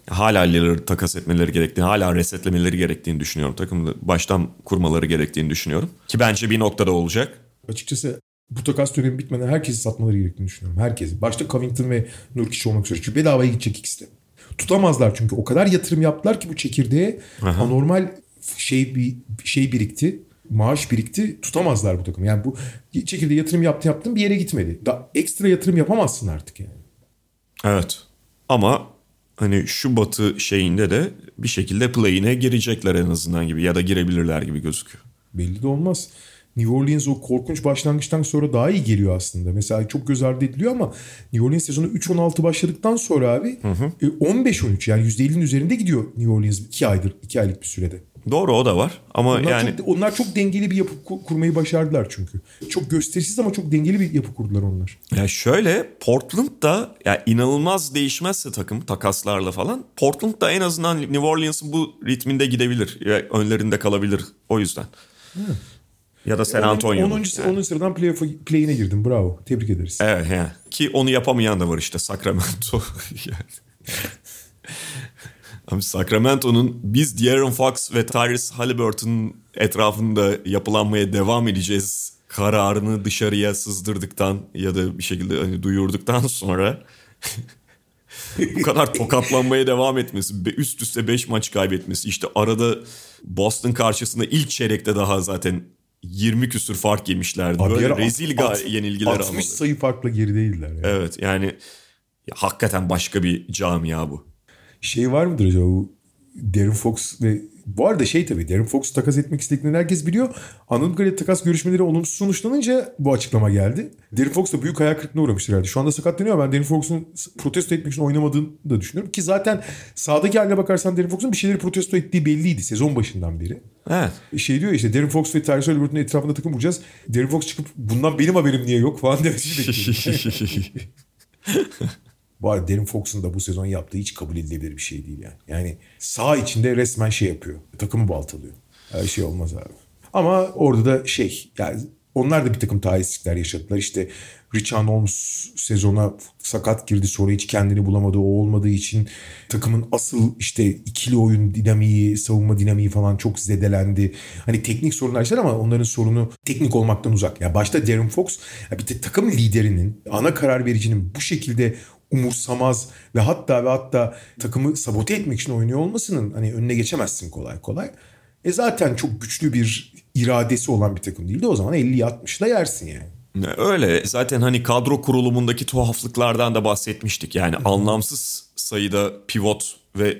Hala Lillard'ı takas etmeleri gerektiğini, hala resetlemeleri gerektiğini düşünüyorum. Takımı baştan kurmaları gerektiğini düşünüyorum. Ki bence bir noktada olacak. Açıkçası bu takas dönemi bitmeden herkesi satmaları gerektiğini düşünüyorum. Herkesi. Başta Covington ve Nurkic olmak üzere. Çünkü bedavaya gidecek ikisi de. Tutamazlar çünkü o kadar yatırım yaptılar ki bu çekirdeğe anormal şey bir şey birikti. Maaş birikti. Tutamazlar bu takım. Yani bu çekirdeğe yatırım yaptı yaptın bir yere gitmedi. Da ekstra yatırım yapamazsın artık yani. Evet ama hani şu batı şeyinde de bir şekilde play'ine girecekler en azından gibi ya da girebilirler gibi gözüküyor. Belli de olmaz. New Orleans o korkunç başlangıçtan sonra daha iyi geliyor aslında. Mesela çok göz ardı ediliyor ama New Orleans sezonu 3-16 başladıktan sonra abi e, 15-13 yani %50'nin üzerinde gidiyor New Orleans 2 aydır 2 aylık bir sürede. Doğru o da var ama Onlar, yani çok, onlar çok dengeli bir yapı ku- kurmayı başardılar çünkü. Çok gösterişsiz ama çok dengeli bir yapı kurdular onlar. Ya şöyle Portland da ya inanılmaz değişmezse takım takaslarla falan Portland da en azından New Orleans'ın bu ritminde gidebilir. Ya önlerinde kalabilir o yüzden. Ya da San Antonio. 10. Yani. 10. sıradan playoff'a play'ine girdim. Bravo. Tebrik ederiz. Evet yani. Ki onu yapamayan da var işte Sacramento. *laughs* yani. Abi Sacramento'nun biz De'Aaron Fox ve Tyrese Halliburton etrafında yapılanmaya devam edeceğiz kararını dışarıya sızdırdıktan ya da bir şekilde hani duyurduktan sonra *laughs* bu kadar tokatlanmaya devam etmesi, üst üste 5 maç kaybetmesi, işte arada Boston karşısında ilk çeyrekte daha zaten 20 küsür fark yemişlerdi. Abi Böyle rezil yenilgiler 60 almaları. sayı farkla gerideydiler. Yani. Evet yani ya, hakikaten başka bir camia bu. Şey var mıdır acaba Darren Fox ve bu arada şey tabii Darren Fox takas etmek istediklerini herkes biliyor. Anladığım kadarıyla takas görüşmeleri olumsuz sonuçlanınca bu açıklama geldi. Darren Fox da büyük hayal kırıklığına uğramıştır herhalde. Şu anda sakatlanıyor ben Darren Fox'un protesto etmek için oynamadığını da düşünüyorum. Ki zaten sahadaki haline bakarsan Darren Fox'un bir şeyleri protesto ettiği belliydi sezon başından beri. Evet. Şey diyor işte Darren Fox ve Tyrese Halliburton'un etrafında takım kuracağız. Darren Fox çıkıp bundan benim haberim niye yok falan demesini *laughs* bekliyorum. *laughs* Bu arada Darren Fox'un da bu sezon yaptığı hiç kabul edilebilir bir şey değil yani. Yani sağ içinde resmen şey yapıyor. Takımı baltalıyor. Her şey olmaz abi. Ama orada da şey yani onlar da bir takım talihsizlikler yaşadılar. İşte Richard Holmes sezona sakat girdi sonra hiç kendini bulamadı. O olmadığı için takımın asıl işte ikili oyun dinamiği, savunma dinamiği falan çok zedelendi. Hani teknik sorunlar yaşadılar ama onların sorunu teknik olmaktan uzak. Ya başta Darren Fox bir de takım liderinin, ana karar vericinin bu şekilde umursamaz ve hatta ve hatta takımı sabote etmek için oynuyor olmasının hani önüne geçemezsin kolay kolay. E zaten çok güçlü bir iradesi olan bir takım değildi. O zaman 50'yi 60'la yersin yani. Öyle zaten hani kadro kurulumundaki tuhaflıklardan da bahsetmiştik. Yani anlamsız sayıda pivot ve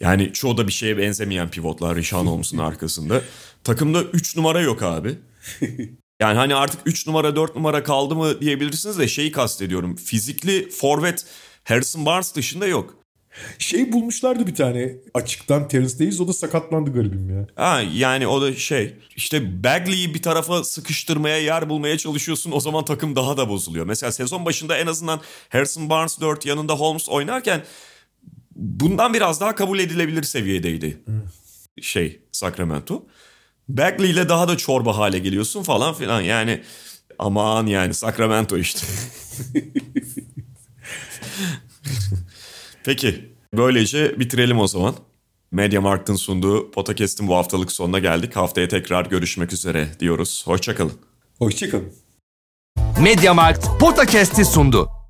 yani çoğu da bir şeye benzemeyen pivotlar Rishon *laughs* Holmes'un arkasında. Takımda 3 numara yok abi. *laughs* Yani hani artık 3 numara 4 numara kaldı mı diyebilirsiniz de şeyi kastediyorum. Fizikli forvet Harrison Barnes dışında yok. Şey bulmuşlardı bir tane açıktan Terence Davis o da sakatlandı garibim ya. Ha, yani o da şey işte Bagley'i bir tarafa sıkıştırmaya yer bulmaya çalışıyorsun o zaman takım daha da bozuluyor. Mesela sezon başında en azından Harrison Barnes 4 yanında Holmes oynarken bundan biraz daha kabul edilebilir seviyedeydi. Şey Sacramento. Bagley ile daha da çorba hale geliyorsun falan filan yani aman yani Sacramento işte. *laughs* Peki böylece bitirelim o zaman. Mediamarkt'ın sunduğu Podcast'in bu haftalık sonuna geldik. Haftaya tekrar görüşmek üzere diyoruz. Hoşçakalın. Hoşçakalın. Mediamarkt Podcast'i sundu.